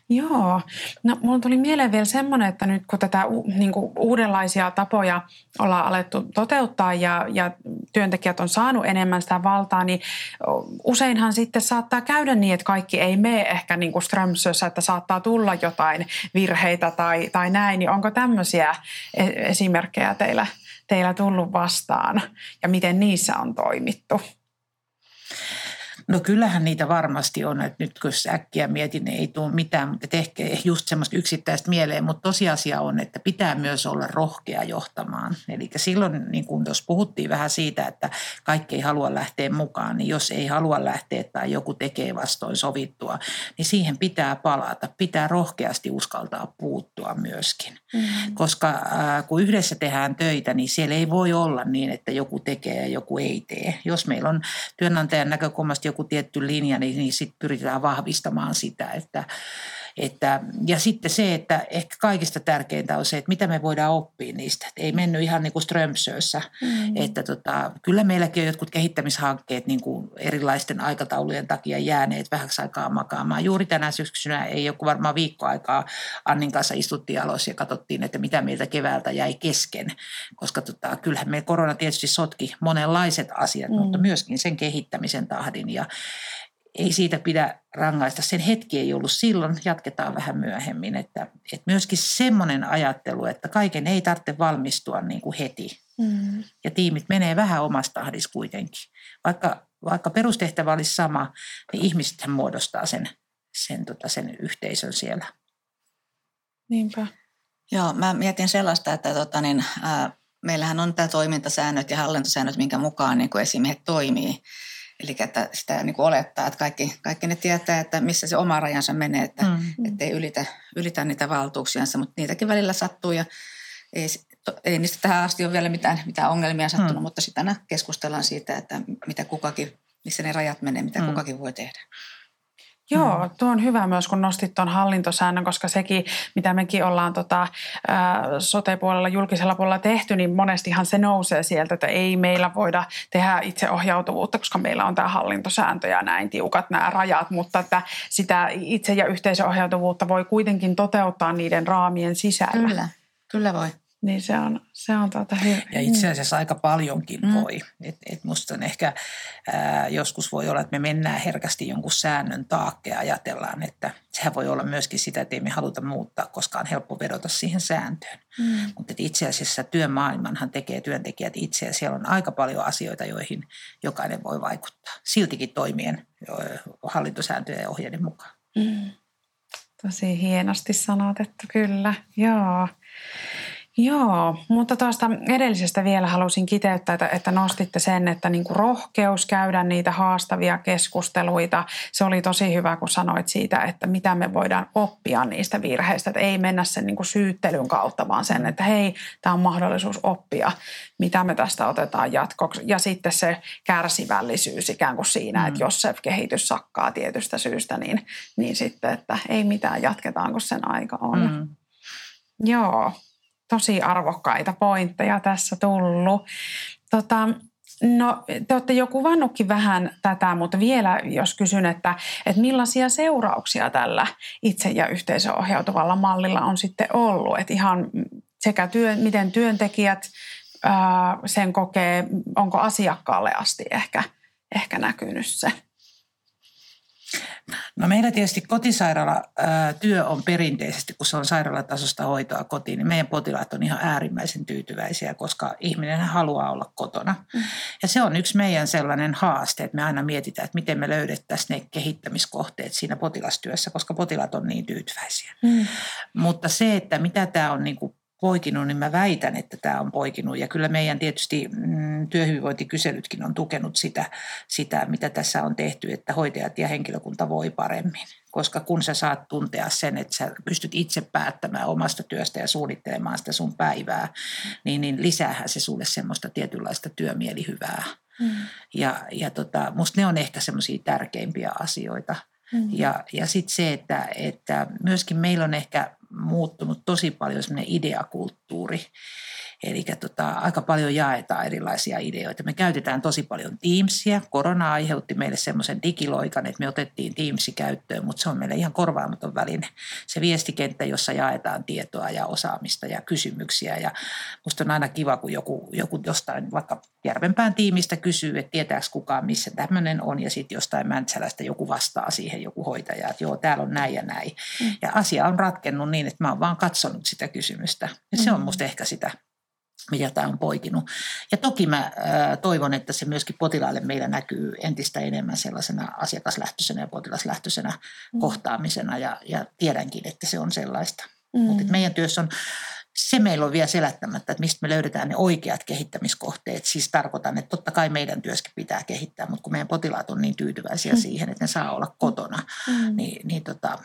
S3: Joo. No mulla tuli mieleen vielä semmoinen, että nyt kun tätä niin kuin uudenlaisia tapoja ollaan alettu toteuttaa ja, ja työntekijät on saanut enemmän sitä valtaa, niin useinhan sitten saattaa käydä niin, että kaikki ei mene ehkä niin kuin Strömsössä, että saattaa tulla jotain virheitä tai, tai näin. Niin onko tämmöisiä e-, esimerkkejä teillä, teillä tullut vastaan ja miten niissä on toimittu?
S4: No kyllähän niitä varmasti on, että nyt kun äkkiä mietin, niin ei tule mitään, mutta ehkä just semmoista yksittäistä mieleen, mutta tosiasia on, että pitää myös olla rohkea johtamaan. Eli silloin, niin kun jos puhuttiin vähän siitä, että kaikki ei halua lähteä mukaan, niin jos ei halua lähteä tai joku tekee vastoin sovittua, niin siihen pitää palata. Pitää rohkeasti uskaltaa puuttua myöskin. Mm. Koska äh, kun yhdessä tehdään töitä, niin siellä ei voi olla niin, että joku tekee ja joku ei tee. Jos meillä on työnantajan näkökulmasta joku tietty linja, niin, niin sitten pyritään vahvistamaan sitä, että että, ja sitten se, että ehkä kaikista tärkeintä on se, että mitä me voidaan oppia niistä. Että ei mennyt ihan niin kuin Strömsössä. Mm. Että tota, kyllä meilläkin on jotkut kehittämishankkeet niin kuin erilaisten aikataulujen takia jääneet vähäksi aikaa makaamaan. Juuri tänä syksynä ei ole varmaan viikko aikaa Annin kanssa istuttiin alos ja katsottiin, että mitä meiltä keväältä jäi kesken. Koska tota, kyllähän me korona tietysti sotki monenlaiset asiat, mm. mutta myöskin sen kehittämisen tahdin. Ja, ei siitä pidä rangaista. Sen hetki ei ollut silloin, jatketaan vähän myöhemmin. Että, että myöskin semmoinen ajattelu, että kaiken ei tarvitse valmistua niin kuin heti. Mm. Ja tiimit menee vähän omasta tahdissa kuitenkin. Vaikka, vaikka perustehtävä olisi sama, niin ihmiset muodostaa sen, sen, tota, sen yhteisön siellä.
S3: Niinpä.
S1: Joo, mä mietin sellaista, että tota, niin, ää, meillähän on tämä toimintasäännöt ja hallintosäännöt, minkä mukaan niin esimiehet toimii. Eli että sitä niin kuin olettaa, että kaikki, kaikki ne tietää, että missä se oma rajansa menee, että mm. ei ylitä, ylitä niitä valtuuksiansa, mutta niitäkin välillä sattuu ja ei, ei niistä tähän asti ole vielä mitään, mitään ongelmia sattunut, mm. mutta sitä keskustellaan siitä, että mitä kukakin, missä ne rajat menee, mitä mm. kukakin voi tehdä.
S3: Joo, mm. tuo on hyvä myös, kun nostit tuon hallintosäännön, koska sekin, mitä mekin ollaan tota, sote-puolella, julkisella puolella tehty, niin monestihan se nousee sieltä, että ei meillä voida tehdä itseohjautuvuutta, koska meillä on tämä hallintosääntö ja näin tiukat nämä rajat, mutta että sitä itse- ja yhteisöohjautuvuutta voi kuitenkin toteuttaa niiden raamien sisällä.
S1: Kyllä, kyllä voi.
S3: Niin se on, se on tuota hyvä.
S4: Ja itse asiassa aika paljonkin mm. voi. Et, et musta on ehkä ää, joskus voi olla, että me mennään herkästi jonkun säännön taakke ja ajatellaan, että sehän voi olla myöskin sitä, että ei me haluta muuttaa, koska on helppo vedota siihen sääntöön. Mm. Mutta itse asiassa työmaailmanhan tekee työntekijät itse ja siellä on aika paljon asioita, joihin jokainen voi vaikuttaa. Siltikin toimien hallintosääntöjen ja ohjeiden mukaan. Mm.
S3: Tosi hienosti sanotettu, kyllä. Joo. Joo, mutta tuosta edellisestä vielä halusin kiteyttää, että, että nostitte sen, että niin kuin rohkeus käydä niitä haastavia keskusteluita. Se oli tosi hyvä, kun sanoit siitä, että mitä me voidaan oppia niistä virheistä. Että ei mennä sen niin kuin syyttelyn kautta, vaan sen, että hei, tämä on mahdollisuus oppia, mitä me tästä otetaan jatkoksi. Ja sitten se kärsivällisyys ikään kuin siinä, mm. että jos se kehitys sakkaa tietystä syystä, niin, niin sitten, että ei mitään, jatketaan kun sen aika on. Mm. Joo tosi arvokkaita pointteja tässä tullut. Tota, No, te olette jo kuvannutkin vähän tätä, mutta vielä jos kysyn, että, että millaisia seurauksia tällä itse- ja yhteisöohjautuvalla mallilla on sitten ollut? Että ihan sekä työ, miten työntekijät ää, sen kokee, onko asiakkaalle asti ehkä, ehkä näkynyt se?
S4: No meillä tietysti kotisairaalatyö on perinteisesti, kun se on sairaalatasosta hoitoa kotiin, niin meidän potilaat on ihan äärimmäisen tyytyväisiä, koska ihminen haluaa olla kotona. Mm. Ja se on yksi meidän sellainen haaste, että me aina mietitään, että miten me löydettäisiin ne kehittämiskohteet siinä potilastyössä, koska potilaat on niin tyytyväisiä. Mm. Mutta se, että mitä tämä on niin kuin poikinut, niin mä väitän, että tämä on poikinut. Ja kyllä meidän tietysti mm, työhyvinvointikyselytkin on tukenut sitä, sitä, mitä tässä on tehty, että hoitajat ja henkilökunta voi paremmin. Koska kun sä saat tuntea sen, että sä pystyt itse päättämään omasta työstä ja suunnittelemaan sitä sun päivää, niin, niin lisäähän se sulle semmoista tietynlaista työmielihyvää. Mm. Ja, ja tota, musta ne on ehkä semmoisia tärkeimpiä asioita. Mm. Ja, ja sitten se, että, että myöskin meillä on ehkä muuttunut tosi paljon semmoinen ideakulttuuri. Eli tota, aika paljon jaetaan erilaisia ideoita. Me käytetään tosi paljon Teamsia. Korona aiheutti meille semmoisen digiloikan, että me otettiin Teamsi käyttöön, mutta se on meille ihan korvaamaton väline. Se viestikenttä, jossa jaetaan tietoa ja osaamista ja kysymyksiä. Ja musta on aina kiva, kun joku, joku jostain vaikka Järvenpään tiimistä kysyy, että tietääkö kukaan, missä tämmöinen on. Ja sitten jostain Mäntsälästä joku vastaa siihen, joku hoitaja, että joo, täällä on näin ja näin. Mm. Ja asia on ratkennut niin, että mä oon vaan katsonut sitä kysymystä. Ja se on mm. musta ehkä sitä mitä tämä on poikinut. Ja toki mä ää, toivon, että se myöskin potilaille meillä näkyy entistä enemmän sellaisena asiakaslähtöisenä ja potilaslähtöisenä mm. kohtaamisena ja, ja tiedänkin, että se on sellaista. Mm. Mutta meidän työssä on, se meillä on vielä selättämättä, että mistä me löydetään ne oikeat kehittämiskohteet. Siis tarkoitan, että totta kai meidän työskin pitää kehittää, mutta kun meidän potilaat on niin tyytyväisiä mm. siihen, että ne saa olla kotona, mm. niin, niin tota,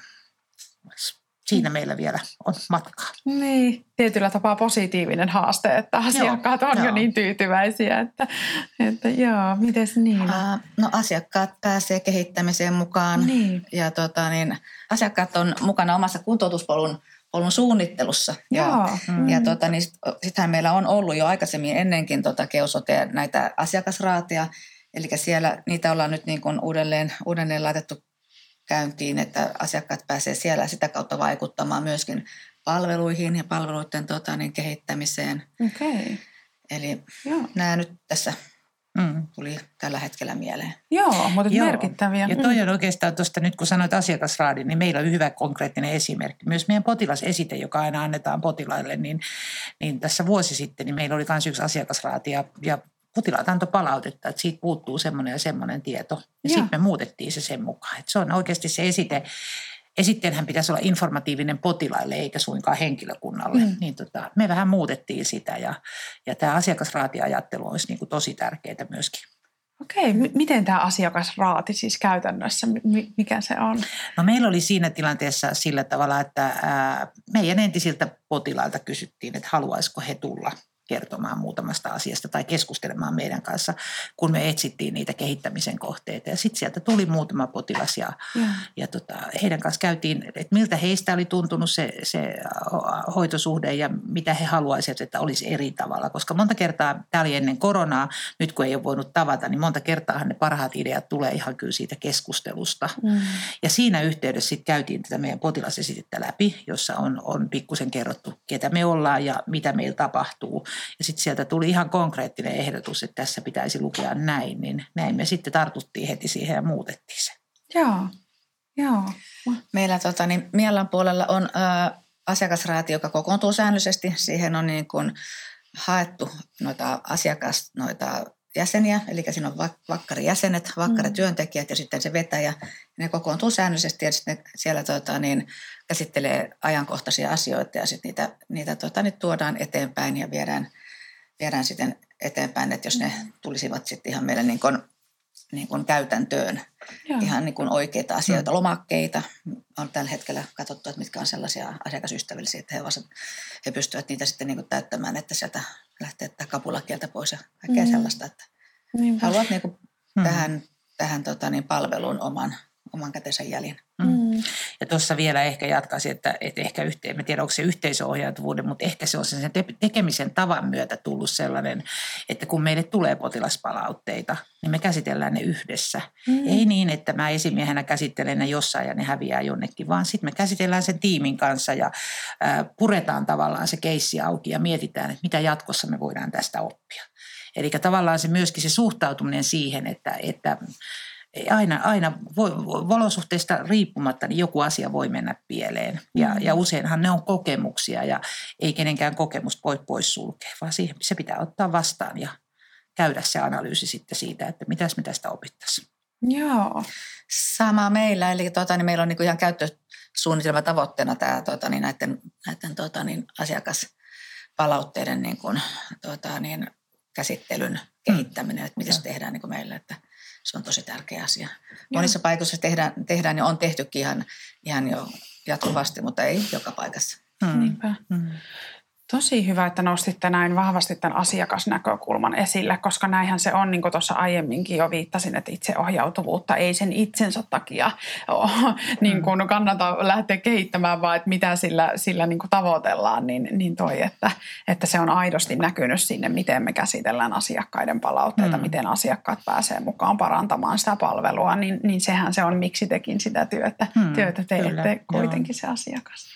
S4: siinä meillä vielä on matkaa.
S3: Niin, tietyllä tapaa positiivinen haaste, että asiakkaat joo, on joo. jo niin tyytyväisiä, että, että joo, miten niin? Uh,
S1: no asiakkaat pääsee kehittämiseen mukaan niin. ja tota, niin, asiakkaat on mukana omassa kuntoutuspolun polun suunnittelussa.
S3: Joo.
S1: Ja, mm. ja tota, niin sittenhän meillä on ollut jo aikaisemmin ennenkin tota keusote näitä asiakasraatia, eli siellä niitä ollaan nyt niin kuin uudelleen, uudelleen laitettu käyntiin, että asiakkaat pääsee siellä sitä kautta vaikuttamaan myöskin palveluihin ja palveluiden tota, niin, kehittämiseen.
S3: Okay.
S1: Eli Joo. nämä nyt tässä mm. tuli tällä hetkellä mieleen.
S3: Joo, mutta Joo. merkittäviä.
S4: Ja toi on oikeastaan tuosta nyt kun sanoit asiakasraadin, niin meillä on hyvä konkreettinen esimerkki. Myös meidän potilasesite, joka aina annetaan potilaille, niin, niin tässä vuosi sitten niin meillä oli myös yksi asiakasraati ja, ja potilaat antoi palautetta, että siitä puuttuu semmoinen ja semmoinen tieto. Ja sitten me muutettiin se sen mukaan. Että se on oikeasti se esite. Esitteenhän pitäisi olla informatiivinen potilaille eikä suinkaan henkilökunnalle. Mm. Niin tota, me vähän muutettiin sitä ja, ja tämä asiakasraatiajattelu olisi niin kuin tosi tärkeää myöskin.
S3: Okei, m- miten tämä asiakasraati siis käytännössä, m- mikä se on?
S4: No meillä oli siinä tilanteessa sillä tavalla, että ää, meidän entisiltä potilailta kysyttiin, että haluaisiko he tulla kertomaan muutamasta asiasta tai keskustelemaan meidän kanssa, kun me etsittiin niitä kehittämisen kohteita. Ja sitten sieltä tuli muutama potilas ja, ja. ja tota, heidän kanssa käytiin, että miltä heistä oli tuntunut se, se hoitosuhde ja mitä he haluaisivat, että olisi eri tavalla. Koska monta kertaa, tämä oli ennen koronaa, nyt kun ei ole voinut tavata, niin monta kertaa ne parhaat ideat tulee ihan kyllä siitä keskustelusta. Mm. Ja siinä yhteydessä sitten käytiin tätä meidän potilasesitettä läpi, jossa on, on pikkusen kerrottu, ketä me ollaan ja mitä meillä tapahtuu. Ja sitten sieltä tuli ihan konkreettinen ehdotus, että tässä pitäisi lukea näin, niin näin me sitten tartuttiin heti siihen ja muutettiin se.
S3: Joo, joo.
S1: Meillä tota, niin Miellan puolella on ä, asiakasraati, joka kokoontuu säännöllisesti. Siihen on niin kuin haettu noita asiakas, noita jäseniä, eli siinä on vakkarijäsenet, vakkarityöntekijät ja sitten se vetäjä. Ne kokoontuu säännöllisesti ja sitten siellä tota, niin, käsittelee ajankohtaisia asioita ja sitten niitä, niitä tota, niin tuodaan eteenpäin ja viedään, viedään sitten eteenpäin, että jos ne tulisivat sitten ihan meille niin kuin, niin kuin käytäntöön, Joo. ihan niin kuin oikeita asioita, mm. lomakkeita. On tällä hetkellä katsottu, että mitkä on sellaisia asiakasystävällisiä, että he, vasta, he pystyvät niitä sitten niin kuin täyttämään, että sieltä lähtee tämä kapulakieltä pois ja kaikkea mm. sellaista, että Niinpä. haluat niin kuin mm. tähän, tähän tota, niin palveluun oman, oman kätensä jäljen.
S4: Mm. Ja tuossa vielä ehkä jatkaisin, että, että ehkä yhteen, en tiedä onko se yhteisöohjautuvuuden, mutta ehkä se on sen tekemisen tavan myötä tullut sellainen, että kun meille tulee potilaspalautteita, niin me käsitellään ne yhdessä. Mm. Ei niin, että mä esimiehenä käsittelen ne jossain ja ne häviää jonnekin, vaan sitten me käsitellään sen tiimin kanssa ja äh, puretaan tavallaan se keissi auki ja mietitään, että mitä jatkossa me voidaan tästä oppia. Eli tavallaan se myöskin se suhtautuminen siihen, että, että aina, aina voi, olosuhteista riippumatta niin joku asia voi mennä pieleen. Ja, mm. ja useinhan ne on kokemuksia ja ei kenenkään kokemus voi pois sulkea, vaan siihen, se pitää ottaa vastaan ja käydä se analyysi sitten siitä, että mitäs me tästä opittaisiin.
S3: Joo.
S1: Sama meillä, eli tota, niin meillä on niin ihan käyttösuunnitelma tavoitteena tämä tota, niin näiden, näiden tota, niin asiakaspalautteiden niin kuin, tota, niin käsittelyn mm. kehittäminen, että miten se tehdään niin kuin meillä, että se on tosi tärkeä asia. Monissa paikoissa tehdään, tehdään ja on tehtykin ihan, ihan jo jatkuvasti, mutta ei joka paikassa.
S3: Mm. Niinpä. Mm. Tosi hyvä, että nostitte näin vahvasti tämän asiakasnäkökulman esille, koska näinhän se on, niin kuin tuossa aiemminkin jo viittasin, että itseohjautuvuutta ei sen itsensä takia ole, niin kuin mm. kannata lähteä kehittämään, vaan että mitä sillä, sillä niin kuin tavoitellaan, niin, niin toi, että, että se on aidosti näkynyt sinne, miten me käsitellään asiakkaiden palautteita, mm. miten asiakkaat pääsee mukaan parantamaan sitä palvelua, niin, niin sehän se on, miksi tekin sitä työtä, mm, työtä teette kyllä, kuitenkin joo. se asiakas.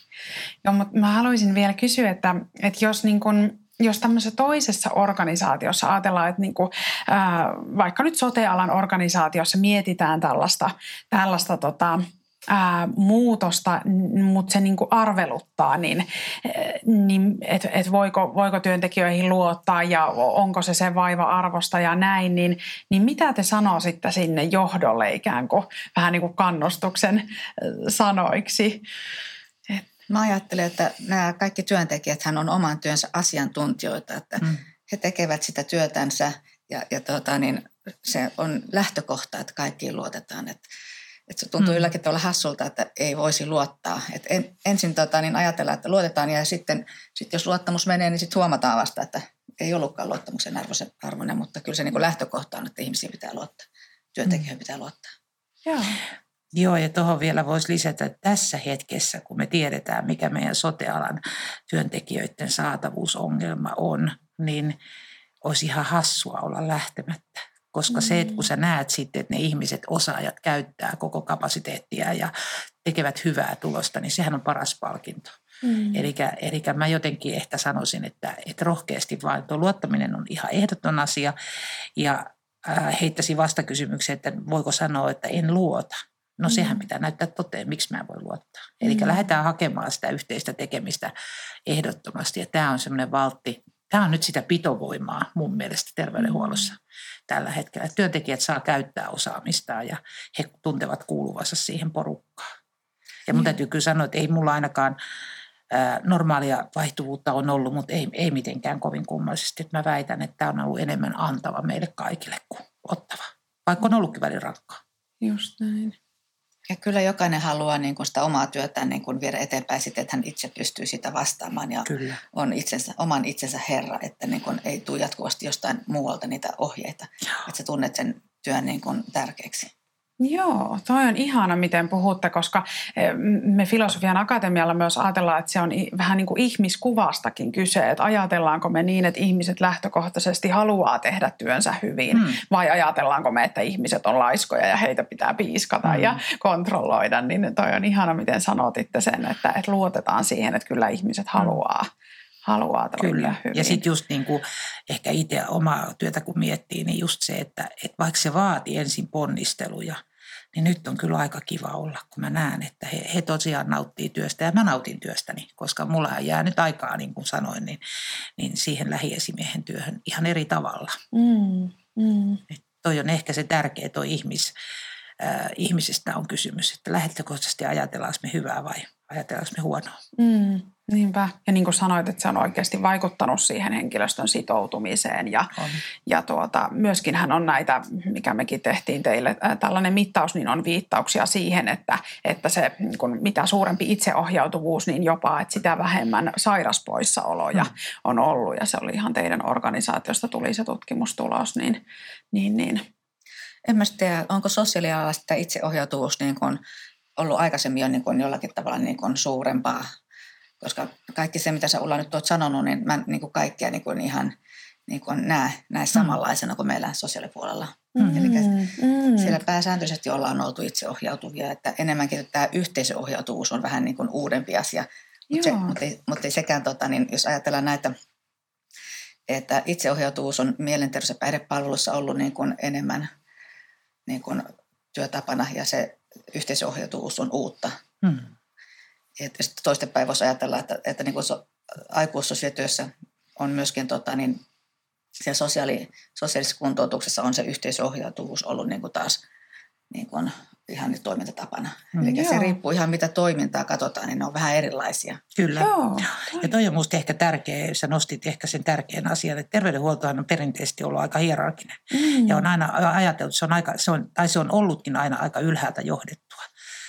S3: Joo, mutta mä haluaisin vielä kysyä, että, että jos niin kun, jos tämmöisessä toisessa organisaatiossa ajatellaan, että niin kuin, ää, vaikka nyt sote-alan organisaatiossa mietitään tällaista, tällaista tota, ää, muutosta, mutta se niin kuin arveluttaa, niin, niin että et voiko, voiko työntekijöihin luottaa ja onko se se vaiva arvosta ja näin, niin, niin mitä te sanoisitte sinne johdolle ikään kuin vähän niin kuin kannustuksen sanoiksi?
S1: Mä ajattelen, että nämä kaikki työntekijät hän on oman työnsä asiantuntijoita, että mm. he tekevät sitä työtänsä ja, ja tota, niin se on lähtökohta, että kaikkiin luotetaan. Että, että se tuntuu mm. ylläkin tavalla hassulta, että ei voisi luottaa. Että en, ensin tota, niin ajatellaan, että luotetaan ja sitten sit jos luottamus menee, niin sitten huomataan vasta, että ei ollutkaan luottamuksen arvoisen, arvoinen, mutta kyllä se niin lähtökohta on, että ihmisiä pitää luottaa, työntekijöihin mm. pitää luottaa.
S4: Joo. Joo, ja tuohon vielä voisi lisätä, että tässä hetkessä, kun me tiedetään, mikä meidän sotealan työntekijöiden saatavuusongelma on, niin olisi ihan hassua olla lähtemättä. Koska se, että kun sä näet sitten, että ne ihmiset, osaajat käyttää koko kapasiteettia ja tekevät hyvää tulosta, niin sehän on paras palkinto. Mm. Eli mä jotenkin ehkä sanoisin, että, että rohkeasti vaan tuo luottaminen on ihan ehdoton asia. Ja äh, heittäisin vastakysymyksen, että voiko sanoa, että en luota. No sehän mm. pitää näyttää toteen, miksi mä voin luottaa. Eli mm. lähdetään hakemaan sitä yhteistä tekemistä ehdottomasti. Ja tämä on semmoinen valtti, tämä on nyt sitä pitovoimaa mun mielestä terveydenhuollossa mm. tällä hetkellä. Työntekijät saa käyttää osaamistaan ja he tuntevat kuuluvansa siihen porukkaan. Ja mun mm. täytyy kyllä sanoa, että ei mulla ainakaan normaalia vaihtuvuutta on ollut, mutta ei, ei mitenkään kovin kummallisesti. Mä väitän, että tämä on ollut enemmän antava meille kaikille kuin ottava, vaikka on ollutkin välin rankkaa.
S3: Just näin.
S1: Ja kyllä jokainen haluaa niin kuin sitä omaa työtään niin kuin viedä eteenpäin sitten, että hän itse pystyy sitä vastaamaan ja kyllä. on itsensä, oman itsensä herra, että niin kuin ei tule jatkuvasti jostain muualta niitä ohjeita, Joo. että sä tunnet sen työn niin kuin tärkeäksi.
S3: Joo, toi on ihana, miten puhutte, koska eh, me Filosofian Akatemialla myös ajatellaan, että se on vähän niin kuin ihmiskuvastakin kyse, että ajatellaanko me niin, että ihmiset lähtökohtaisesti haluaa tehdä työnsä hyvin, hmm. vai ajatellaanko me, että ihmiset on laiskoja ja heitä pitää piiskata hmm. ja kontrolloida, niin toi on ihana, miten sanotitte sen, että, että luotetaan siihen, että kyllä ihmiset hmm. haluaa haluaa toimia Kyllä. hyvin.
S4: Ja sitten just niin kuin ehkä itse omaa työtä kun miettii, niin just se, että, että vaikka se vaatii ensin ponnisteluja, niin nyt on kyllä aika kiva olla, kun mä näen, että he, he tosiaan nauttii työstä ja mä nautin työstäni, koska mulla jää nyt aikaa, niin kuin sanoin, niin, niin siihen lähiesimiehen työhön ihan eri tavalla. Mm, mm. toi on ehkä se tärkeä toi ihmis, äh, ihmisistä on kysymys, että lähettökohtaisesti ajatellaan me hyvää vai ajatellaan me huonoa.
S3: Mm. Niinpä. Ja niin kuin sanoit, että se on oikeasti vaikuttanut siihen henkilöstön sitoutumiseen. Ja, ja tuota, myöskin hän on näitä, mikä mekin tehtiin teille, tällainen mittaus, niin on viittauksia siihen, että, että se niin kuin mitä suurempi itseohjautuvuus, niin jopa, että sitä vähemmän sairaspoissaoloja mm. on ollut. Ja se oli ihan teidän organisaatiosta tuli se tutkimustulos. Niin, niin, niin.
S1: En mä tiedä, onko sosiaalialalla sitä itseohjautuvuus niin kuin ollut aikaisemmin jo niin kuin jollakin tavalla niin kuin suurempaa koska kaikki se, mitä sä Ulla nyt oot sanonut, niin mä niin kuin kaikkia niin kuin ihan niin kuin näe, näe mm. samanlaisena kuin meillä sosiaalipuolella. Mm. Eli mm. siellä pääsääntöisesti ollaan oltu itseohjautuvia, että enemmänkin tämä yhteisöohjautuvuus on vähän niin kuin uudempi asia. Mutta, se, mutta, ei, mutta ei sekään, tota, niin jos ajatellaan näitä, että itseohjautuvuus on mielenterveys- ja päihdepalvelussa ollut niin kuin enemmän niin kuin työtapana ja se yhteisöohjautuvuus on uutta. Mm. Et sitten toistepäin voisi ajatella, että, että niin kuin so, aikuissosiaalityössä on myöskin tota, niin siellä sosiaali, sosiaalisessa kuntoutuksessa on se yhteisohjautuvuus ollut niin kuin taas niin kuin ihan nyt toimintatapana. Mm, Eli joo. se riippuu ihan mitä toimintaa katsotaan, niin ne on vähän erilaisia.
S4: Kyllä. Joo. Ja toi on minusta ehkä tärkeä, sä nostit ehkä sen tärkeän asian, että terveydenhuoltohan on perinteisesti ollut aika hierarkinen. Mm. Ja on aina ajateltu, se on aika, se on, tai se on ollutkin aina aika ylhäältä johdettua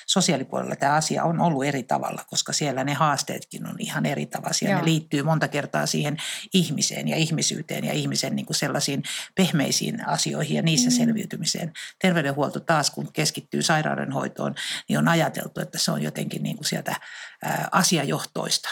S4: sosiaalipuolella tämä asia on ollut eri tavalla, koska siellä ne haasteetkin on ihan eri tavalla. Ne liittyy monta kertaa siihen ihmiseen ja ihmisyyteen ja ihmisen niin kuin sellaisiin pehmeisiin asioihin ja niissä mm. selviytymiseen. Terveydenhuolto taas, kun keskittyy sairaudenhoitoon, niin on ajateltu, että se on jotenkin niin kuin sieltä ää, asiajohtoista.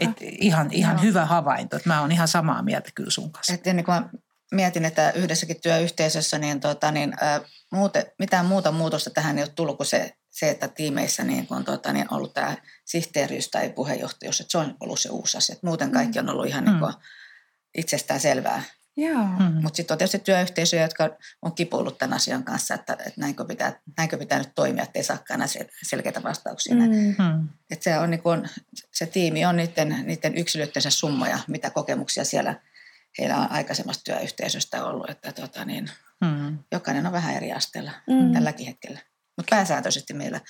S4: Et ihan ihan hyvä havainto, että mä oon ihan samaa mieltä kyllä sun kanssa.
S1: Et niin kuin mietin, että yhdessäkin työyhteisössä niin, tota, niin, ää, muute, mitään muuta muutosta tähän ei ole tullut kuin se se, että tiimeissä niin on tuota, niin ollut tämä sihteeriys tai puheenjohtajuus, että se on ollut se uusi asia. Että muuten kaikki on ollut ihan niin kuin mm. itsestään selvää.
S3: Joo.
S1: Mm. Mutta sitten on tietysti työyhteisöjä, jotka on kipuillut tämän asian kanssa, että, että näinkö, pitää, näinkö pitää nyt toimia, ettei saakaan selkeitä vastauksia. Mm. Mm. Että se, on niin kun, se tiimi on niiden, niiden yksilöittensä summa ja mitä kokemuksia siellä heillä on aikaisemmasta työyhteisöstä ollut. Että tota niin, mm. Jokainen on vähän eri asteella mm. tälläkin hetkellä. Mutta pääsääntöisesti meillä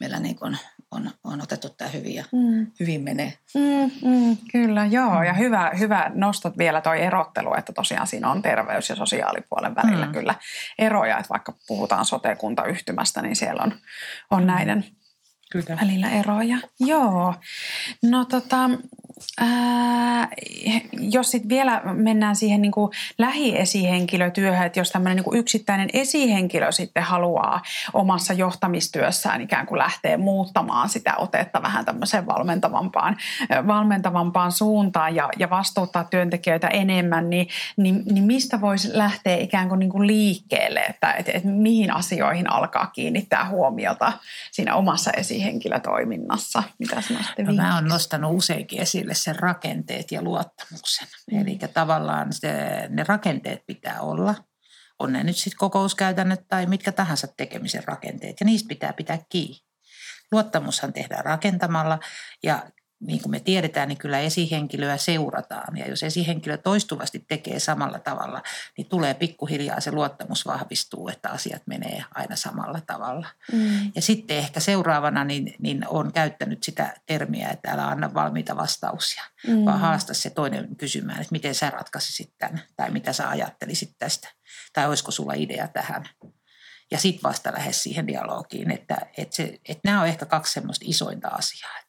S1: meillä niin kuin on, on otettu tämä hyvin ja mm. hyvin menee.
S3: Mm, mm, kyllä, joo. Ja hyvä, hyvä nostot vielä toi erottelu, että tosiaan siinä on terveys- ja sosiaalipuolen välillä mm. kyllä eroja. Että vaikka puhutaan sote-kuntayhtymästä, niin siellä on, on näiden Kyllä. välillä eroja. Joo. No tota, ää, jos sitten vielä mennään siihen niin kuin lähiesihenkilötyöhön, että jos tämmöinen niin yksittäinen esihenkilö sitten haluaa omassa johtamistyössään ikään kuin lähteä muuttamaan sitä otetta vähän tämmöiseen valmentavampaan, valmentavampaan suuntaan ja, ja vastuuttaa työntekijöitä enemmän, niin, niin, niin mistä voisi lähteä ikään kuin, niin kuin liikkeelle, että et, et mihin asioihin alkaa kiinnittää huomiota siinä omassa esihenkilötoiminnassa? Mitä
S4: no, mä oon nostanut useinkin esille ihmisille sen rakenteet ja luottamuksen. Mm. Eli tavallaan se, ne rakenteet pitää olla. On ne nyt sitten kokouskäytännöt tai mitkä tahansa tekemisen rakenteet ja niistä pitää pitää kiinni. Luottamushan tehdään rakentamalla ja niin kuin me tiedetään, niin kyllä esihenkilöä seurataan. Ja jos esihenkilö toistuvasti tekee samalla tavalla, niin tulee pikkuhiljaa se luottamus vahvistuu, että asiat menee aina samalla tavalla. Mm. Ja sitten ehkä seuraavana niin, niin on käyttänyt sitä termiä, että älä anna valmiita vastauksia, mm. vaan haasta se toinen kysymään, että miten sä ratkaisisit tämän, tai mitä sä ajattelisit tästä, tai olisiko sulla idea tähän. Ja sitten vasta lähes siihen dialogiin, että, että, se, että nämä on ehkä kaksi semmoista isointa asiaa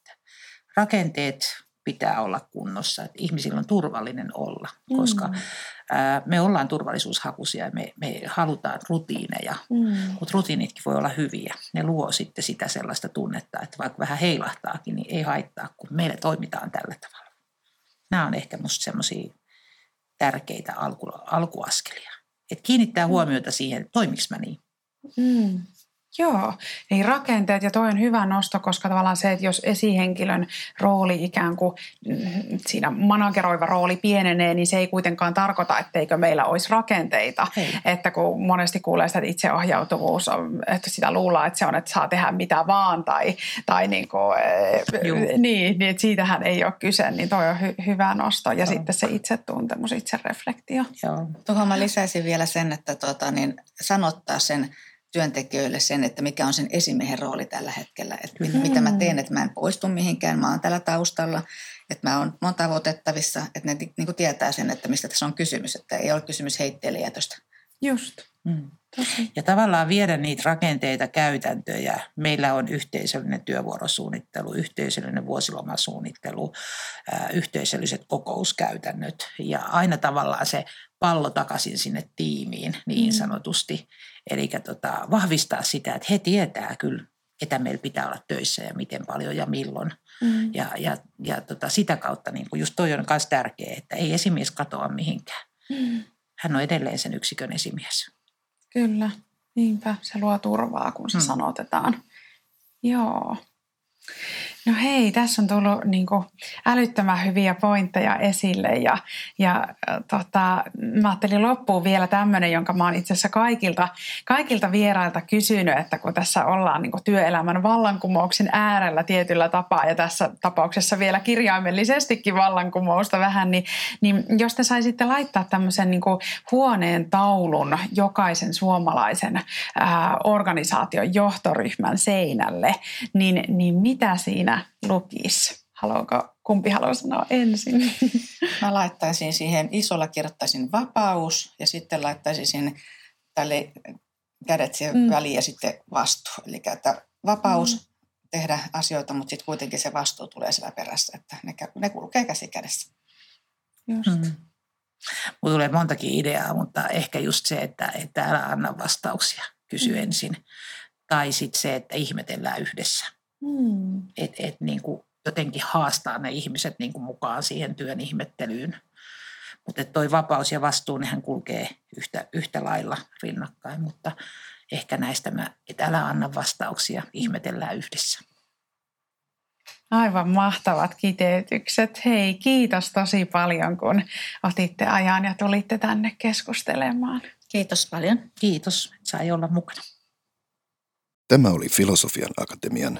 S4: rakenteet pitää olla kunnossa, että ihmisillä on turvallinen olla, koska mm. ää, me ollaan turvallisuushakuisia ja me, me halutaan rutiineja, mm. mutta rutiinitkin voi olla hyviä. Ne luo sitten sitä sellaista tunnetta, että vaikka vähän heilahtaakin, niin ei haittaa, kun meillä toimitaan tällä tavalla. Nämä on ehkä minusta semmoisia tärkeitä alku, alkuaskelia. Että kiinnittää mm. huomiota siihen, että toimiks mä niin.
S3: Mm. Joo, niin rakenteet ja toi on hyvä nosto, koska tavallaan se, että jos esihenkilön rooli ikään kuin mm, siinä manageroiva rooli pienenee, niin se ei kuitenkaan tarkoita, etteikö meillä olisi rakenteita. Hei. Että kun monesti kuulee sitä, että itseohjautuvuus on, että sitä luullaan, että se on, että saa tehdä mitä vaan tai, tai niin, kuin, eh, niin, niin että siitähän ei ole kyse, niin toi on hy- hyvä nosto. Ja Joo. sitten se itsetuntemus, itsereflektio.
S1: Joo. Tuohon mä lisäisin vielä sen, että tuota, niin sanottaa sen – työntekijöille sen, että mikä on sen esimiehen rooli tällä hetkellä. Että mm. mitä mä teen, että mä en poistu mihinkään, mä oon tällä taustalla, että mä oon, mä oon tavoitettavissa, että ne niin kuin tietää sen, että mistä tässä on kysymys, että ei ole kysymys heitteilijätöstä.
S3: Just. Mm.
S4: Ja tavallaan viedä niitä rakenteita, käytäntöjä. Meillä on yhteisöllinen työvuorosuunnittelu, yhteisöllinen vuosilomasuunnittelu, yhteisölliset kokouskäytännöt ja aina tavallaan se pallo takaisin sinne tiimiin niin mm. sanotusti. Eli tota, vahvistaa sitä, että he tietää kyllä, ketä meillä pitää olla töissä ja miten paljon ja milloin. Mm. Ja, ja, ja tota, sitä kautta niin just toi on myös tärkeää, että ei esimies katoa mihinkään. Mm. Hän on edelleen sen yksikön esimies.
S3: Kyllä, niinpä. Se luo turvaa, kun se mm. sanotetaan. Joo. No hei, tässä on tullut niin kuin älyttömän hyviä pointteja esille ja, ja tota, mä ajattelin loppuun vielä tämmöinen, jonka mä oon itse asiassa kaikilta, kaikilta vierailta kysynyt, että kun tässä ollaan niin kuin työelämän vallankumouksen äärellä tietyllä tapaa ja tässä tapauksessa vielä kirjaimellisestikin vallankumousta vähän, niin, niin jos te saisitte laittaa tämmöisen niin kuin huoneen taulun jokaisen suomalaisen ää, organisaation johtoryhmän seinälle, niin, niin mitä siinä lukisi? Haluaako, kumpi haluaa sanoa ensin?
S1: Mä laittaisin siihen, isolla kirjoittaisin vapaus ja sitten laittaisin sinne tälle kädet siihen mm. väliin ja sitten vastuu. Eli että vapaus mm. tehdä asioita, mutta sitten kuitenkin se vastuu tulee siellä perässä, että ne, ne kulkee käsi kädessä.
S4: Just. Mm. Mulla tulee montakin ideaa, mutta ehkä just se, että, että älä anna vastauksia, kysy mm. ensin. Tai sitten se, että ihmetellään yhdessä. Mm. Että et niin kuin jotenkin haastaa ne ihmiset niin kuin mukaan siihen työn ihmettelyyn. Mutta toi vapaus ja vastuu, nehän kulkee yhtä, yhtä lailla rinnakkain, mutta ehkä näistä mä, että älä anna vastauksia, ihmetellään yhdessä.
S3: Aivan mahtavat kiteytykset. Hei, kiitos tosi paljon, kun otitte ajan ja tulitte tänne keskustelemaan.
S1: Kiitos paljon.
S4: Kiitos, sai olla mukana.
S2: Tämä oli Filosofian Akatemian